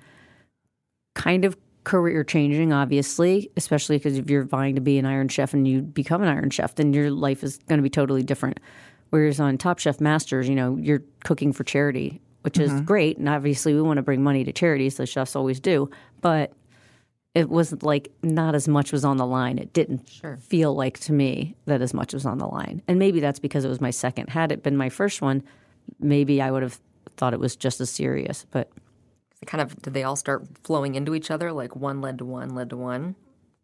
kind of career changing, obviously, especially because if you're vying to be an Iron Chef and you become an Iron Chef, then your life is going to be totally different. Whereas on Top Chef Masters, you know, you're cooking for charity, which is mm-hmm. great. And obviously, we want to bring money to charities, the chefs always do. But it wasn't like not as much was on the line. It didn't feel like to me that as much was on the line. And maybe that's because it was my second. Had it been my first one, maybe I would have thought it was just as serious. But kind of did they all start flowing into each other? Like one led to one, led to one.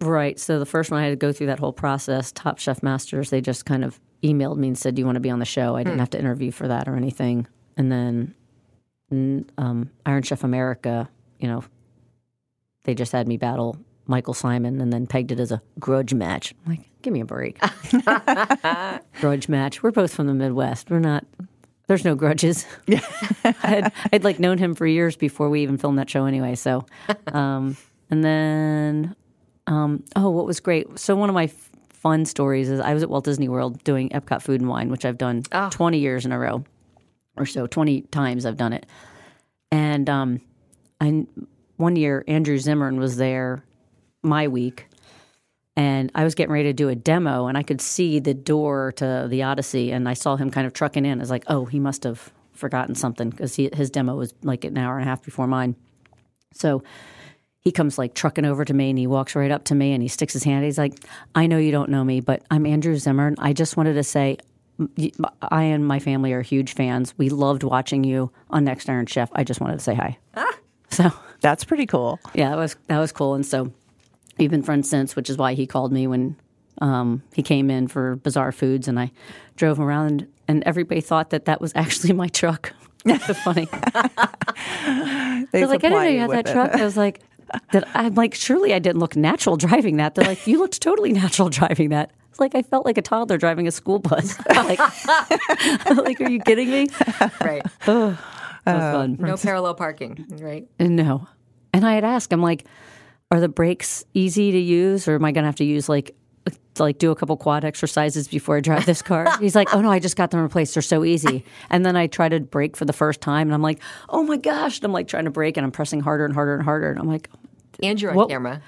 Right. So the first one I had to go through that whole process. Top Chef Masters, they just kind of emailed me and said, "Do you want to be on the show?" I didn't have to interview for that or anything. And then um, Iron Chef America, you know, they just had me battle Michael Symon and then pegged it as a grudge match. I'm like, give me a break. grudge match. We're both from the Midwest. We're not. There's no grudges. I'd, I'd like known him for years before we even filmed that show anyway. So, um, and then um, oh, what was great? So one of my fun stories is I was at Walt Disney World doing Epcot Food and Wine, which I've done 20 years in a row or so, 20 times I've done it. And um, I, one year, Andrew Zimmern was there my week, and I was getting ready to do a demo, and I could see the door to the Odyssey, and I saw him kind of trucking in. I was like, oh, he must have forgotten something because his demo was like an hour and a half before mine. So he comes like trucking over to me and he walks right up to me and he sticks his hand. He's like, I know you don't know me, but I'm Andrew Zimmern. I just wanted to say I and my family are huge fans. We loved watching you on Next Iron Chef. I just wanted to say hi. So That's pretty cool. yeah, that was that was cool. And so we've been friends since, which is why he called me when um, he came in for Bizarre Foods, and I drove him around, and, and everybody thought that that was actually my truck. so funny. They They're like, I didn't know you you had that it. truck. I was like, that I'm like, surely I didn't look natural driving that. They're like, you looked totally natural driving that. It's like I felt like a toddler driving a school bus. like, like, are you kidding me? Right. That was oh, fun. No parallel parking. Right. No. And I had asked, I'm like, are the brakes easy to use, or am I going to have to use like, to like do a couple quad exercises before I drive this car? He's like, oh no, I just got them replaced. They're so easy. And then I try to brake for the first time, and I'm like, oh my gosh! And I'm like trying to brake, and I'm pressing harder and harder and harder, and I'm like, And you're on What- camera.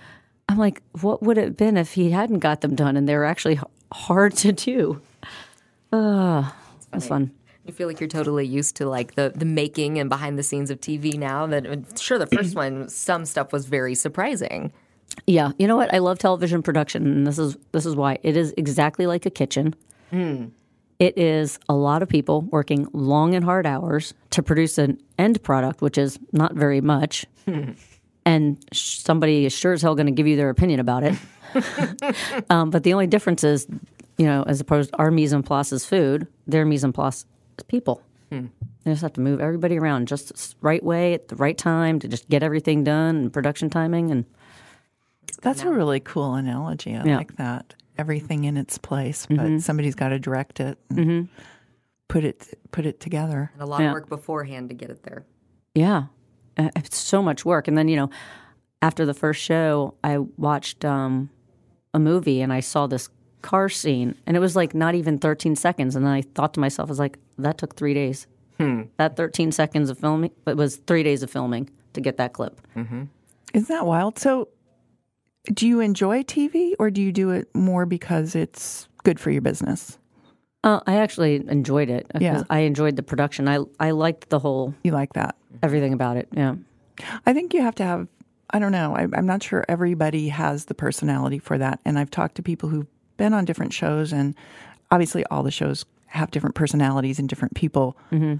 I'm like, what would it have been if he hadn't got them done, and they were actually h- hard to do? Uh, that's fun. You feel like you're totally used to like the the making and behind the scenes of TV now. That sure, the first one, some stuff was very surprising. Yeah, you know what? I love television production, and this is this is why it is exactly like a kitchen. It is a lot of people working long and hard hours to produce an end product, which is not very much, and somebody is sure as hell going to give you their opinion about it. um, but the only difference is, you know, as opposed to our mise en place is food, their mise en place is people. Hmm. They just have to move everybody around just the right way at the right time to just get everything done and production timing and. That's a really cool analogy. I Yeah. like that. Everything in its place, but mm-hmm. somebody's got to direct it, and mm-hmm. put it put it together. And a lot Yeah. of work beforehand to get it there. Yeah, Uh, it's so much work. And then you know, after the first show, I watched um, a movie and I saw this car scene, and it was like not even 13 seconds. And then I thought to myself, I was like, that took three days. That 13 seconds of filming, it was three days of filming to get that clip. Isn't that wild? So, do you enjoy TV, or do you do it more because it's good for your business? Uh, I actually enjoyed it uh, Yeah. I enjoyed the production. I I liked the whole You like that? everything about it. Yeah. I think you have to have. I don't know. I, I'm not sure everybody has the personality for that. And I've talked to people who've been on different shows, and obviously all the shows have different personalities and different people. Mm-hmm.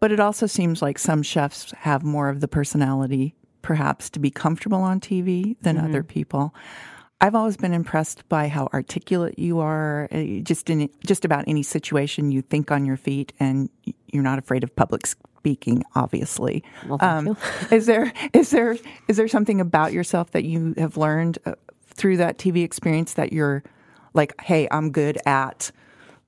But it also seems like some chefs have more of the personality, perhaps, to be comfortable on TV than mm-hmm. other people. I've always been impressed by how articulate you are. uh, Just in just about any situation, you think on your feet, and you're not afraid of public speaking. Obviously, Well, thank you. is there is there is there something about yourself that you have learned uh, through that TV experience that you're like, hey, I'm good at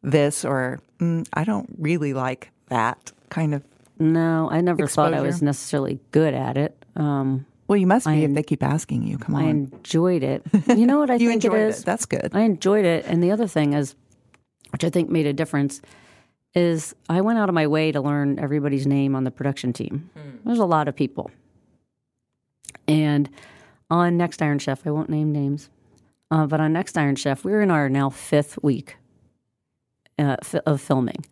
this, or mm, I don't really like that kind of. No, I never thought I was necessarily good at it. Um, Well, you must be if they keep asking you. Come on, I enjoyed it. You know what I you think enjoyed it it. is? That's good. I enjoyed it. And the other thing is, which I think made a difference, is I went out of my way to learn everybody's name on the production team. There's a lot of people. And on Next Iron Chef, I won't name names, uh, but on Next Iron Chef, we're in our now fifth week uh, fi- of filming.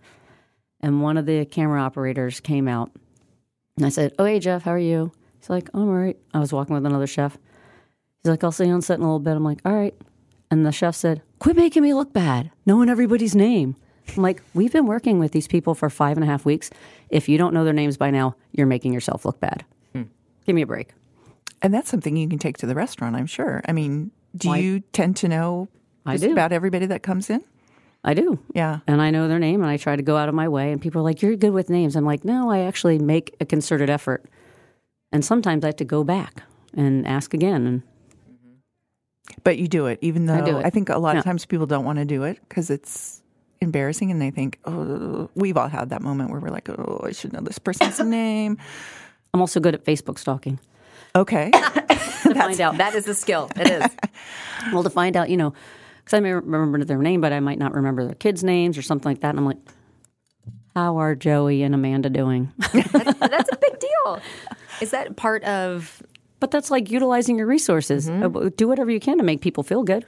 And one of the camera operators came out and I said, Oh, hey, Jeff, how are you? He's like, I'm all right. I was walking with another chef. He's like, I'll see you on set in a little bit. I'm like, all right. And the chef said, quit making me look bad, knowing everybody's name. I'm like, we've been working with these people for five and a half weeks. If you don't know their names by now, you're making yourself look bad. Hmm. Give me a break. And that's something you can take to the restaurant, I'm sure. I mean, do Why- you tend to know I just do. about everybody that comes in? I do. Yeah. And I know their name and I try to go out of my way. And people are like, you're good with names. I'm like, no, I actually make a concerted effort. And sometimes I have to go back and ask again. And But you do it, even though I, do it. think a lot Yeah. of times people don't want to do it because it's embarrassing and they think, oh, we've all had that moment where we're like, oh, I should know this person's name. I'm also good at Facebook stalking. Okay. To find out That is a skill. It is. Well, to find out, you know, because I may remember their name, but I might not remember their kids' names or something like that. And I'm like, how are Joey and Amanda doing? That's a big deal. Is that part of but that's like utilizing your resources. Uh, Do whatever you can to make people feel good.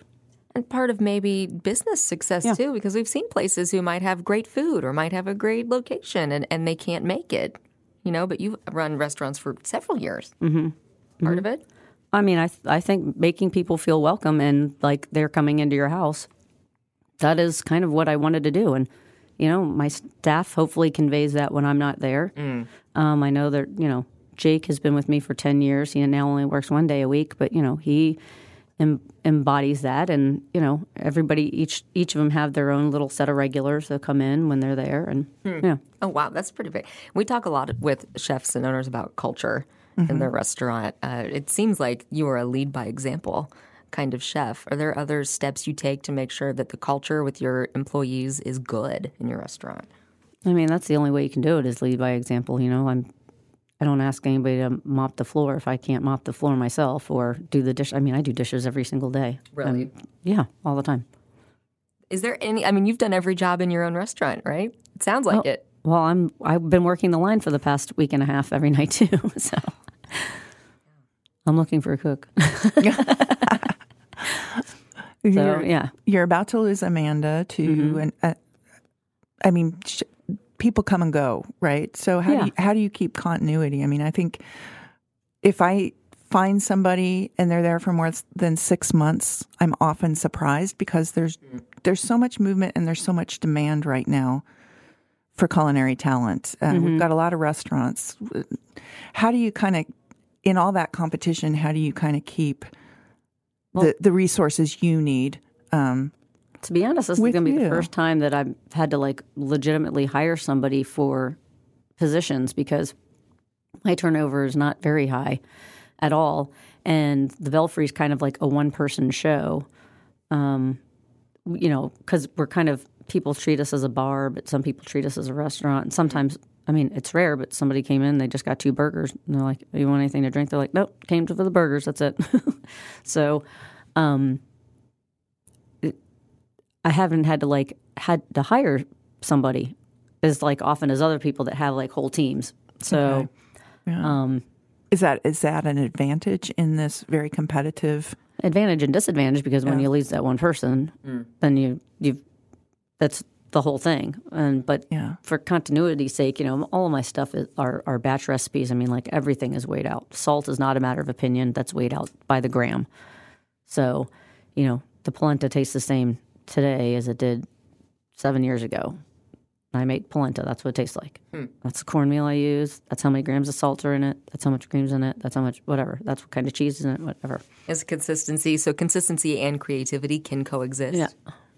and part of maybe business success Yeah. too? Because we've seen places who might have great food or might have a great location and, and they can't make it. You know, but you've run restaurants for several years. Mm-hmm. Part of it. I mean, I, th- I think making people feel welcome and like they're coming into your house, that is kind of what I wanted to do. And you know, my staff hopefully conveys that when I'm not there. Mm. Um, I know that you know Jake has been with me for ten years. He now only works one day a week, but you know he em- embodies that, and you know everybody each each of them have their own little set of regulars that come in when they're there, and yeah. Oh wow, that's pretty big. We talk a lot with chefs and owners about culture in their restaurant. Uh, it seems like you are a lead by example kind of chef. Are there other steps you take to make sure that the culture with your employees is good in your restaurant? I mean, that's the only way you can do it is lead by example. You know, I'm. I don't ask anybody to mop the floor if I can't mop the floor myself or do the dish. I mean, I do dishes every single day. Really? And, yeah, all the time. Is there any? I mean, you've done every job in your own restaurant, right? It sounds like it. Well, I'm. I've been working the line for the past week and a half every night too. So I'm looking for a cook. So you're, yeah, you're about to lose Amanda to Mm-hmm. an. Uh, I mean, sh- people come and go, right? So how Yeah. do you, how do you keep continuity? I mean, I think if I find somebody and they're there for more than six months, I'm often surprised because there's there's so much movement and there's so much demand right now for culinary talent. Uh, We've got a lot of restaurants. How do you kind of, in all that competition, how do you kind of keep the the resources you need? Um, to be honest, this is going to be the first time that I've had to like legitimately hire somebody for positions because my turnover is not very high at all, and the Belfry is kind of like a one person show. Um, you know, because we're kind of people treat us as a bar, but some people treat us as a restaurant, and sometimes. I mean, it's rare, but somebody came in, they just got two burgers, and they're like, Do "You want anything to drink?" They're like, "Nope, came to for the burgers. That's it." so, um, I haven't had to like had to hire somebody as like often as other people that have like whole teams. So um, Is that is that an advantage in this very competitive? advantage and disadvantage because when you lose that one person, then you you that's the whole thing. And but Yeah. for continuity's sake, you know, all of my stuff is, are are batch recipes. I mean, like everything is weighed out. Salt is not a matter of opinion; that's weighed out by the gram. So, you know, the polenta tastes the same today as it did seven years ago. I make polenta. That's what it tastes like. Hmm. That's the cornmeal I use. That's how many grams of salt are in it. That's how much cream's in it. That's how much whatever. That's what kind of cheese is in it. Whatever. Is consistency so consistency and creativity can coexist? Yeah.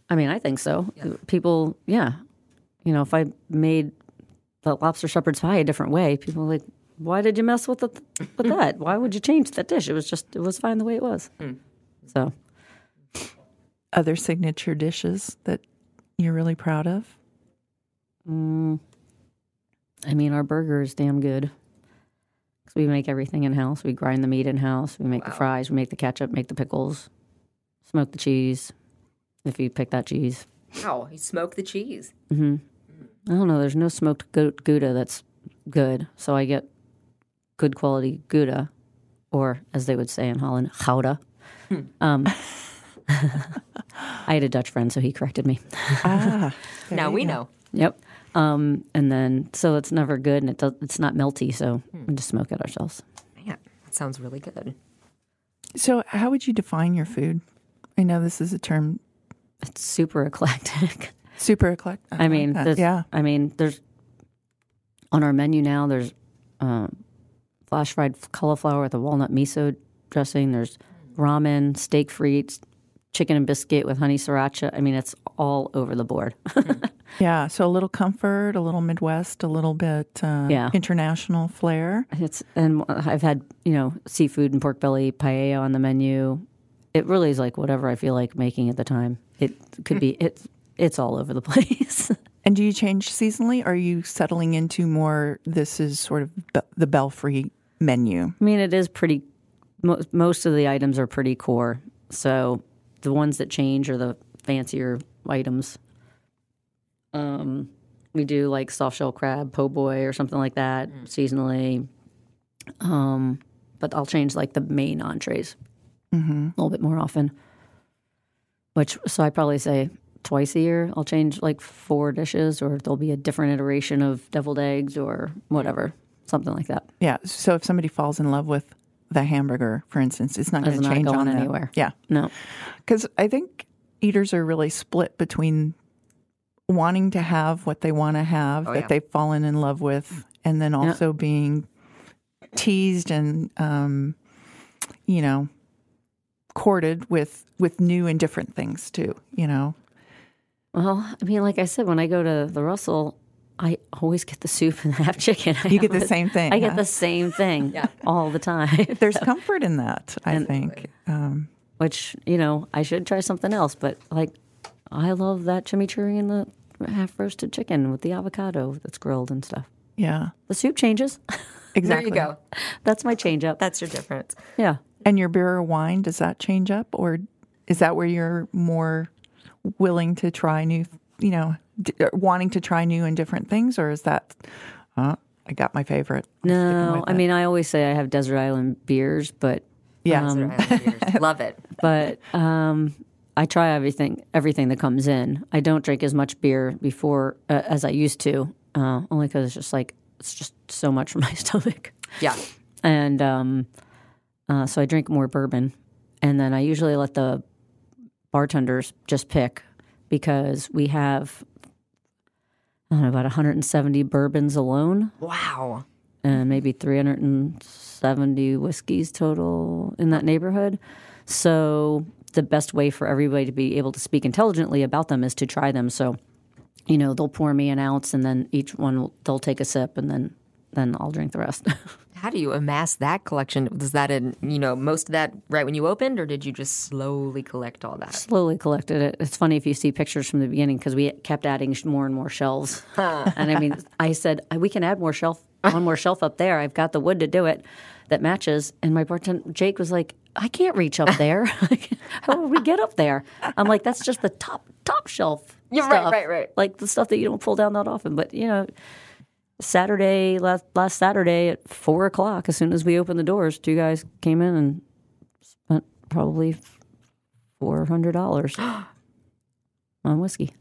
I mean, I think so. People, yeah. You know, if I made the lobster shepherd's pie a different way, people are like, why did you mess with the, with that? Why would you change that dish? It was just, it was fine the way it was. Hmm. So, Other signature dishes that you're really proud of? Mm. I mean, our burger is damn good. Cause we make everything in house. We grind the meat in house. We make the fries. We make the ketchup. Make the pickles. Smoke the cheese. If you pick that cheese, Wow, you smoke the cheese. Mm-hmm. I don't know. There's no smoked goat Gouda that's good. So I get good quality Gouda, or as they would say in Holland, Gouda. Hmm. Um, I had a Dutch friend, so he corrected me. Ah, now we know. Yep. Um, and then, so it's never good and it does, it's not melty. So we just smoke it ourselves. Man, that sounds really good. so how would you define your food? I know this is a term It's super eclectic. super eclectic. I mean, like there's, yeah. I mean, there's on our menu now. There's um, flash fried cauliflower with a walnut miso dressing. There's ramen, steak frites, chicken and biscuit with honey sriracha. I mean, it's all over the board. Yeah, so a little comfort, a little Midwest, a little bit uh, Yeah. international flair. It's and I've had you know seafood and pork belly paella on the menu. It really is like whatever I feel like making at the time. It could be it's it's all over the place. And do you change seasonally? Or are you settling into more? This is sort of be- the Belfry menu. I mean, it is pretty. Mo- most of the items are pretty core. So the ones that change are the fancier items. Um, we do like soft shell crab, po' boy, or something like that seasonally. Um, but I'll change like the main entrees a little bit more often. Which so I probably say twice a year I'll change like four dishes, or there'll be a different iteration of deviled eggs or whatever, something like that. Yeah. So if somebody falls in love with the hamburger, for instance, it's not going to change on anywhere. Yeah. No. Because I think eaters are really split between wanting to have what they want to have Oh, that yeah. they've fallen in love with, and then also being teased and um, you know courted with with new and different things too. You know, Well, I mean, like I said, when I go to the Russell, I always get the soup and the half chicken. I You get have the it- same thing, I get huh? the same thing all the time. there's comfort in that. I think. Um, Which you know, I should try something else, but like, I love that chimichurri and the half roasted chicken with the avocado that's grilled and stuff. yeah, The soup changes. exactly. There you go. that's my change up. That's your difference. Yeah. And your beer or wine, does that change up, or is that where you're more willing to try new, you know, d- uh, wanting to try new and different things, or is that, uh, I got my favorite? I'm No, I mean, I always say I have desert island beers, but yeah, Desert beers. Love it. but um, I try everything everything that comes in. I don't drink as much beer before uh, as I used to, uh, only because it's just like it's just so much for my stomach, Yeah. and um, uh, so I drink more bourbon, and then I usually let the bartenders just pick because we have I don't know about 170 bourbons alone Wow. and maybe 370 whiskeys total in that neighborhood. So the best way for everybody to be able to speak intelligently about them is to try them. So, you know, they'll pour me an ounce and then each one will, they'll take a sip and then then I'll drink the rest. How do you amass that collection? Was that in, you know, most of that right when you opened, or did you just slowly collect all that? Slowly collected it. It's funny if you see pictures from the beginning because we kept adding more and more shelves. and I mean, I said uh, we can add more shelf, one more shelf up there. I've got the wood to do it that matches. And my bartender Jake was like, I can't reach up there. How will we get up there? I'm like, that's just the top top shelf. Yeah, right, right, right. Like the stuff that you don't pull down that often. But you know, Saturday last last Saturday at four o'clock, as soon as we opened the doors, two guys came in and spent probably four hundred dollars on whiskey.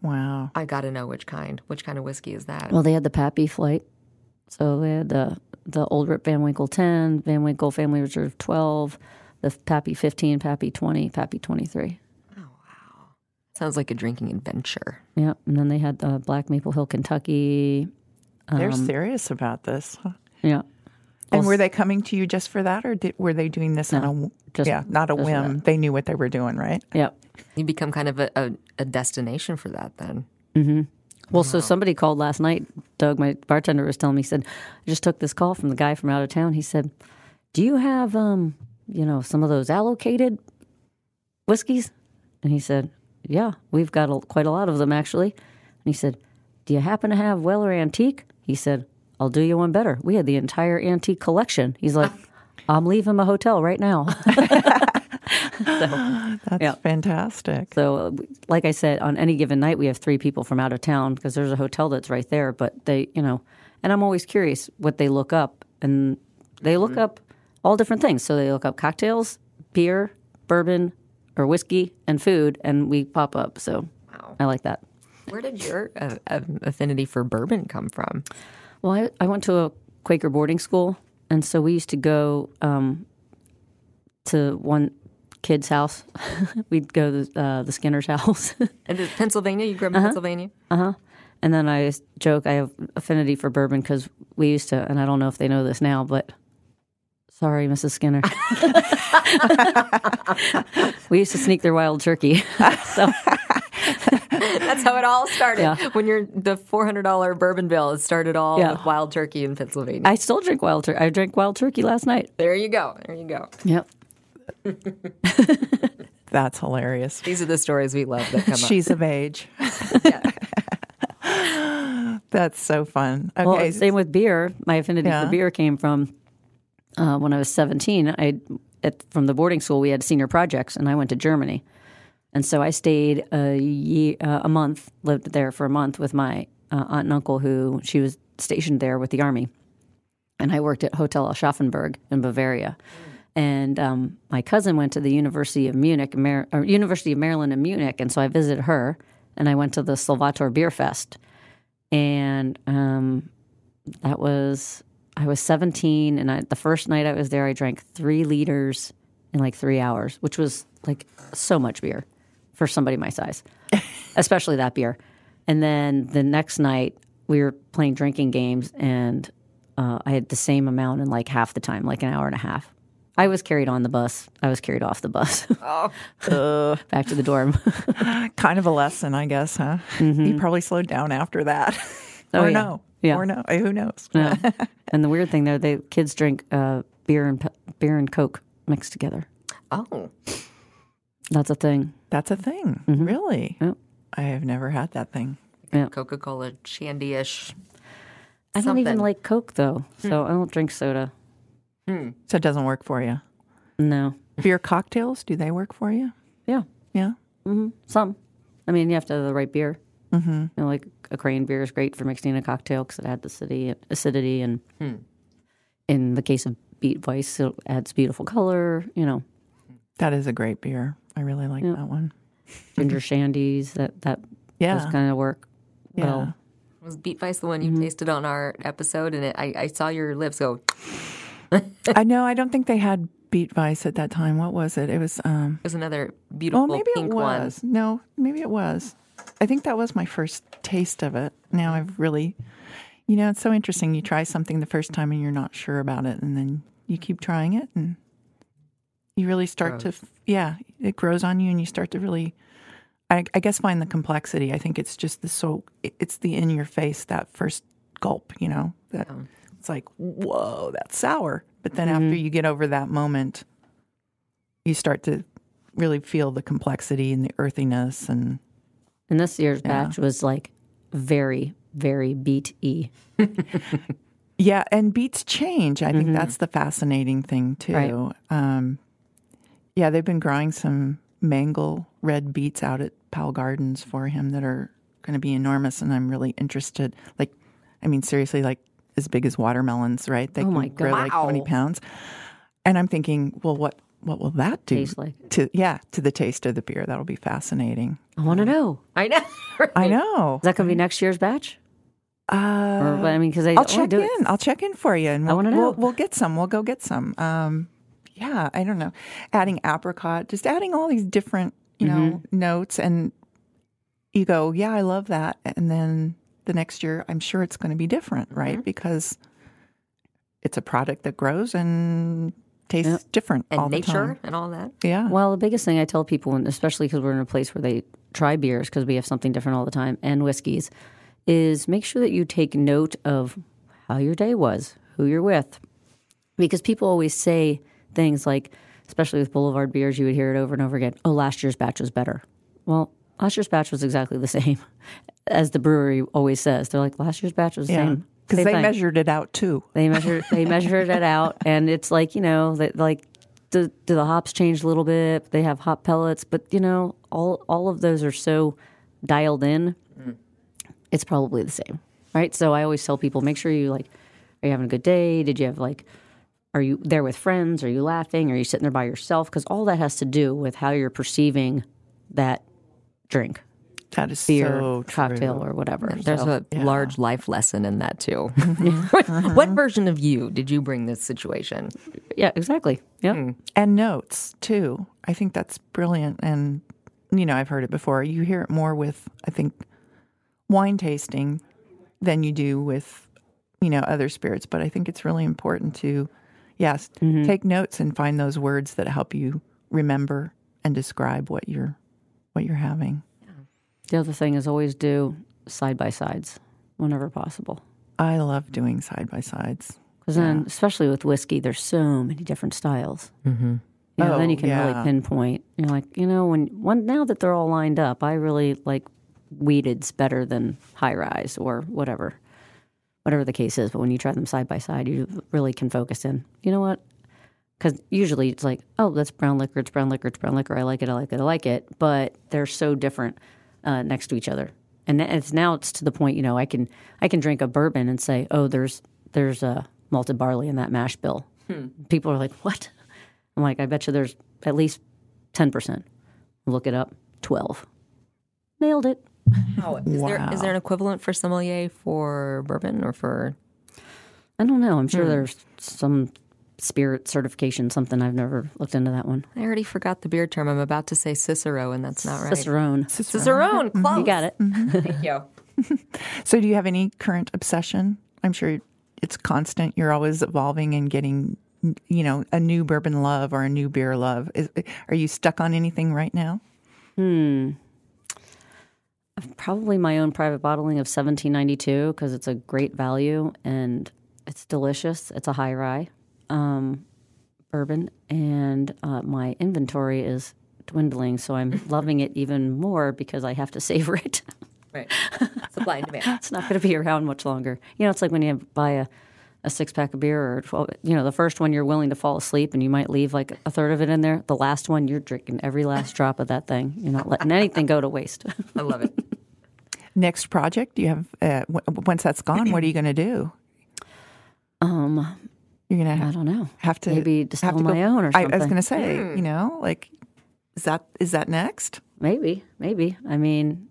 wow. I got to know which kind. Which kind of whiskey is that? Well, they had the Pappy flight, so they had the the Old Rip Van Winkle ten, Van Winkle Family Reserve twelve, the Pappy fifteen, Pappy twenty, Pappy twenty three. Sounds like a drinking adventure. Yeah, and then they had the Black Maple Hill Kentucky. They're Um, serious about this. huh? Yeah, And were they coming to you just for that, or did, were they doing this on a w- just- yeah, not a just whim? They knew what they were doing, right? yeah. You become kind of a, a, a destination for that then. Well, so somebody called last night. Doug, my bartender, was telling me. He said, "I just took this call from the guy from out of town." He said, "Do you have, um, you know, some of those allocated whiskeys?" And he said, "Yeah, we've got a, quite a lot of them actually." And he said, "Do you happen to have Weller Antique?" He said, "I'll do you one better. We had the entire antique collection." He's like, "I'm leaving my hotel right now." That's Yeah. fantastic. So, uh, like I said, on any given night, we have three people from out of town because there's a hotel that's right there. But they, you know, and I'm always curious what they look up, and they look up all different things. So they look up cocktails, beer, bourbon, or whiskey, and food, and we pop up. So I like that. Where did your uh, affinity for bourbon come from? Well, I, I went to a Quaker boarding school, and so we used to go um, to one kid's house. We'd go to uh, the Skinner's house. And Pennsylvania? You grew up in Pennsylvania? Uh huh. And then I joke I have affinity for bourbon because we used to, and I don't know if they know this now, but sorry, Mrs. Skinner. we used to sneak their wild turkey. so That's how it all started. Yeah. When you're the four hundred dollar bourbon bill, it started all Yeah. with wild turkey in Pennsylvania. I still drink wild turkey. I drank wild turkey last night. there you go. There you go. Yep. That's hilarious. These are the stories we love that come up. She's of age. That's so fun. Okay. Well, same with beer. My affinity Yeah. for beer came from uh, when I was 17. I at, from the boarding school we had senior projects, and I went to Germany, and so I stayed a year, uh, a month, lived there for a month with my uh, aunt and uncle, who she was stationed there with the army, and I worked at Hotel Aschaffenburg in Bavaria. And um, my cousin went to the University of Munich, Mar- University of Maryland in Munich, and so I visited her, and I went to the Salvator Beer Fest, and um, that was I was 17, and I, the first night I was there, I drank three liters in like three hours, which was like so much beer for somebody my size, especially that beer. And then the next night we were playing drinking games, and uh, I had the same amount in like half the time, like an hour and a half. I was carried on the bus. I was carried off the bus. oh Back to the dorm. kind of a lesson, I guess, huh? You probably slowed down after that. Oh, or yeah. no. Yeah. Or no. Who knows? Yeah. and the weird thing there, they kids drink uh, beer and beer and Coke mixed together. Oh, That's a thing. That's a thing. Mm-hmm. Really? Yep. I have never had that thing. Coca Cola shandy-ish. I don't even Something. like Coke though, hmm. so I don't drink soda. Hmm. So it doesn't work for you. No. Beer cocktails, do they work for you? Yeah. Yeah. Mm-hmm. Some. I mean, you have to have the right beer. Mm-hmm. You know, like a crane beer is great for mixing in a cocktail because it adds the acidity, acidity, and in the case of Beet Weiss, it adds beautiful color. You know, That is a great beer. I really like that one. ginger shandies. That that Yeah. does kind of work Yeah. well. Was Beet Weiss the one you tasted on our episode? And it, I, I saw your lips go. I know. I don't think they had Beet Weiss at that time. What was it? It was. um There's another beautiful Oh, maybe it pink one. was. No, maybe it was. I think that was my first taste of it. Now I've really, you know, it's so interesting. You try something the first time and you're not sure about it, and then you keep trying it, and you really start to, yeah, it grows on you, and you start to really, I, I guess, find the complexity. I think it's just the so, it's the in your face that first gulp, you know, that it's like, whoa, that's sour. But then after mm-hmm. you get over that moment, you start to really feel the complexity and the earthiness and And this year's batch was like very, very beat e. yeah and beets change i think that's the fascinating thing too Right. um, yeah they've been growing some mangel red beets out at powell gardens for him that are going to be enormous and i'm really interested like i mean seriously like as big as watermelons right they Oh can my grow God. like 20 pounds and i'm thinking well what what will that do Taste like. to yeah to the taste of the beer that'll be fascinating I want to know. I know. i know Is that going to be next year's batch? uh, Or I mean, because I I'll I check in. it. I'll check in for you, and we'll, wanna know. We'll, we'll get some. We'll go get some. Um, yeah, I don't know. Adding apricot, just adding all these different, you know, Mm-hmm. notes, and you go, yeah, I love that. And then the next year, I'm sure it's going to be different, right? Mm-hmm. Because it's a product that grows and tastes different And all the nature time. and all that. Yeah. Well, the biggest thing I tell people, and especially because we're in a place where they try beers because we have something different all the time and whiskeys, is make sure that you take note of how your day was, who you're with, because people always say things like, especially with Boulevard beers, you would hear it over and over again. Oh, last year's batch was better. Well, last year's batch was exactly the same as the brewery always says. They're like, last year's batch was the yeah. same. Because they thing. measured it out too. They measured they measured it out, and it's like you know like do, do the hops change a little bit? They have hop pellets, but you know all all of those are so dialed in. Mm. It's probably the same, right? So I always tell people make sure you like are you having a good day? Did you have like are you there with friends? Are you laughing? Are you sitting there by yourself? Because all that has to do with how you're perceiving that drink, That is beer, so cocktail, true. or whatever. There's So- a large life lesson in that too. what uh-huh. version of you did you bring this situation? yeah, exactly. Yeah. Hmm. and notes too. I think that's brilliant. And you know, I've heard it before. You hear it more with, I think, wine tasting than you do with, you know, other spirits. But I think it's really important to, yes, mm-hmm. take notes and find those words that help you remember and describe what you're what you're having. The other thing is always do side by sides whenever possible. I love doing side by sides. Because then, especially with whiskey, there's so many different styles. Mm-hmm. You know, then Oh, you can yeah. really pinpoint. You're like, you know, when one now that they're all lined up, I really like wheated's better than high rye's or whatever, whatever the case is. But when you try them side by side, you really can focus in. You know what? Because usually it's like, oh, that's brown liquor, it's brown liquor, it's brown liquor. I like it, I like it, I like it. But they're so different uh, next to each other, and it's now it's to the point. You know, I can I can drink a bourbon and say, oh, there's there's a malted barley in that mash bill. People are like, what? I'm like, I bet you there's at least ten percent. Look it up, twelve. Nailed it. Oh, is there is there an equivalent for sommelier for bourbon or for I don't know. I'm sure there's some spirit certification, something I've never looked into that one. I already forgot the beer term. I'm about to say Cicero, and that's not right. Cicerone. Cicerone. Close. You got it. Thank you. So, do you have any current obsession? I'm sure it's constant. You're always evolving and getting, you know, a new bourbon love or a new beer love. Is, are you stuck on anything right now? Hmm. Probably my own private bottling of 1792 because it's a great value and it's delicious. It's a high rye um, bourbon, and uh, my inventory is dwindling, so I'm loving it even more because I have to savor it. Right. Supply and demand. it's not going to be around much longer. You know, it's like when you buy a, a six pack of beer or 12, you know, the first one you're willing to fall asleep and you might leave like a third of it in there. The last one, you're drinking every last drop of that thing. You're not letting anything go to waste. I love it. Next project? You have, uh, w- once that's gone, what are you going to do? um, You're going to I don't know. have to Maybe distill have to my own or I, I was going to say, you know, like, is that is that next? Maybe, maybe. I mean,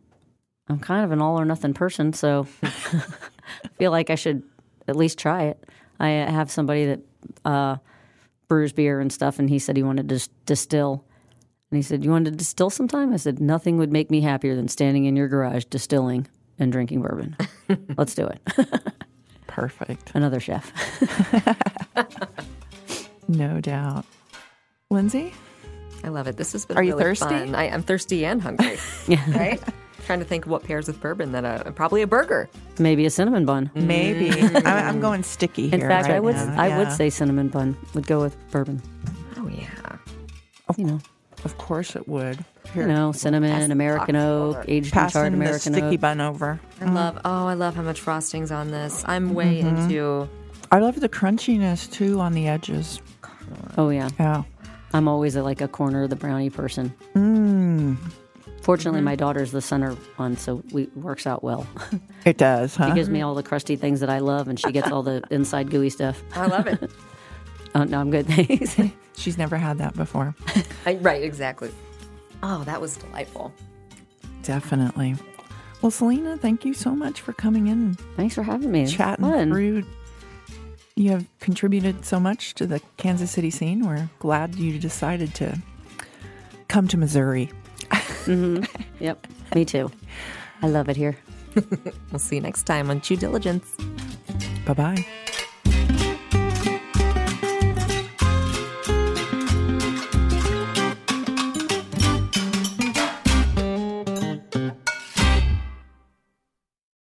I'm kind of an all or nothing person, so I feel like I should at least try it. I have somebody that uh, brews beer and stuff, and he said he wanted to s- distill. And he said, You want to distill sometime? I said, Nothing would make me happier than standing in your garage distilling and drinking bourbon. Let's do it. Perfect. Another chef. No doubt. Lindsay? I love it. This has been Are you really thirsty? fun. I, I'm thirsty and hungry. Yeah. Right? Trying to think what pairs with bourbon that uh, probably a burger. Maybe a cinnamon bun. Maybe. I'm, I'm going sticky In fact, right I would now. I would say cinnamon bun would go with bourbon. Oh yeah. You know, Of course it would. you know, cinnamon, American oak, over. aged and charred Passing the American sticky oak. bun over. I love. Oh, I love how much frosting's on this. I'm way mm-hmm. into. I love the crunchiness too on the edges. Oh yeah. Yeah. I'm always a, like a corner of the brownie person. Mm, Fortunately, mm-hmm. my daughter's the center one, so we it works out well. it does, huh? She gives me all the crusty things that I love, and she gets all the inside gooey stuff. I love it. Oh no, I'm good. Thanks. She's never had that before. Right. Exactly. Oh, that was delightful. Definitely. Well, Celina, thank you so much for coming in Thanks for having me. It's chatting fun. through. You have contributed so much to the Kansas City scene. We're glad you decided to come to Missouri. Mm-hmm. Yep. Me too. I love it here. We'll see you next time on Chew Diligence. Bye bye.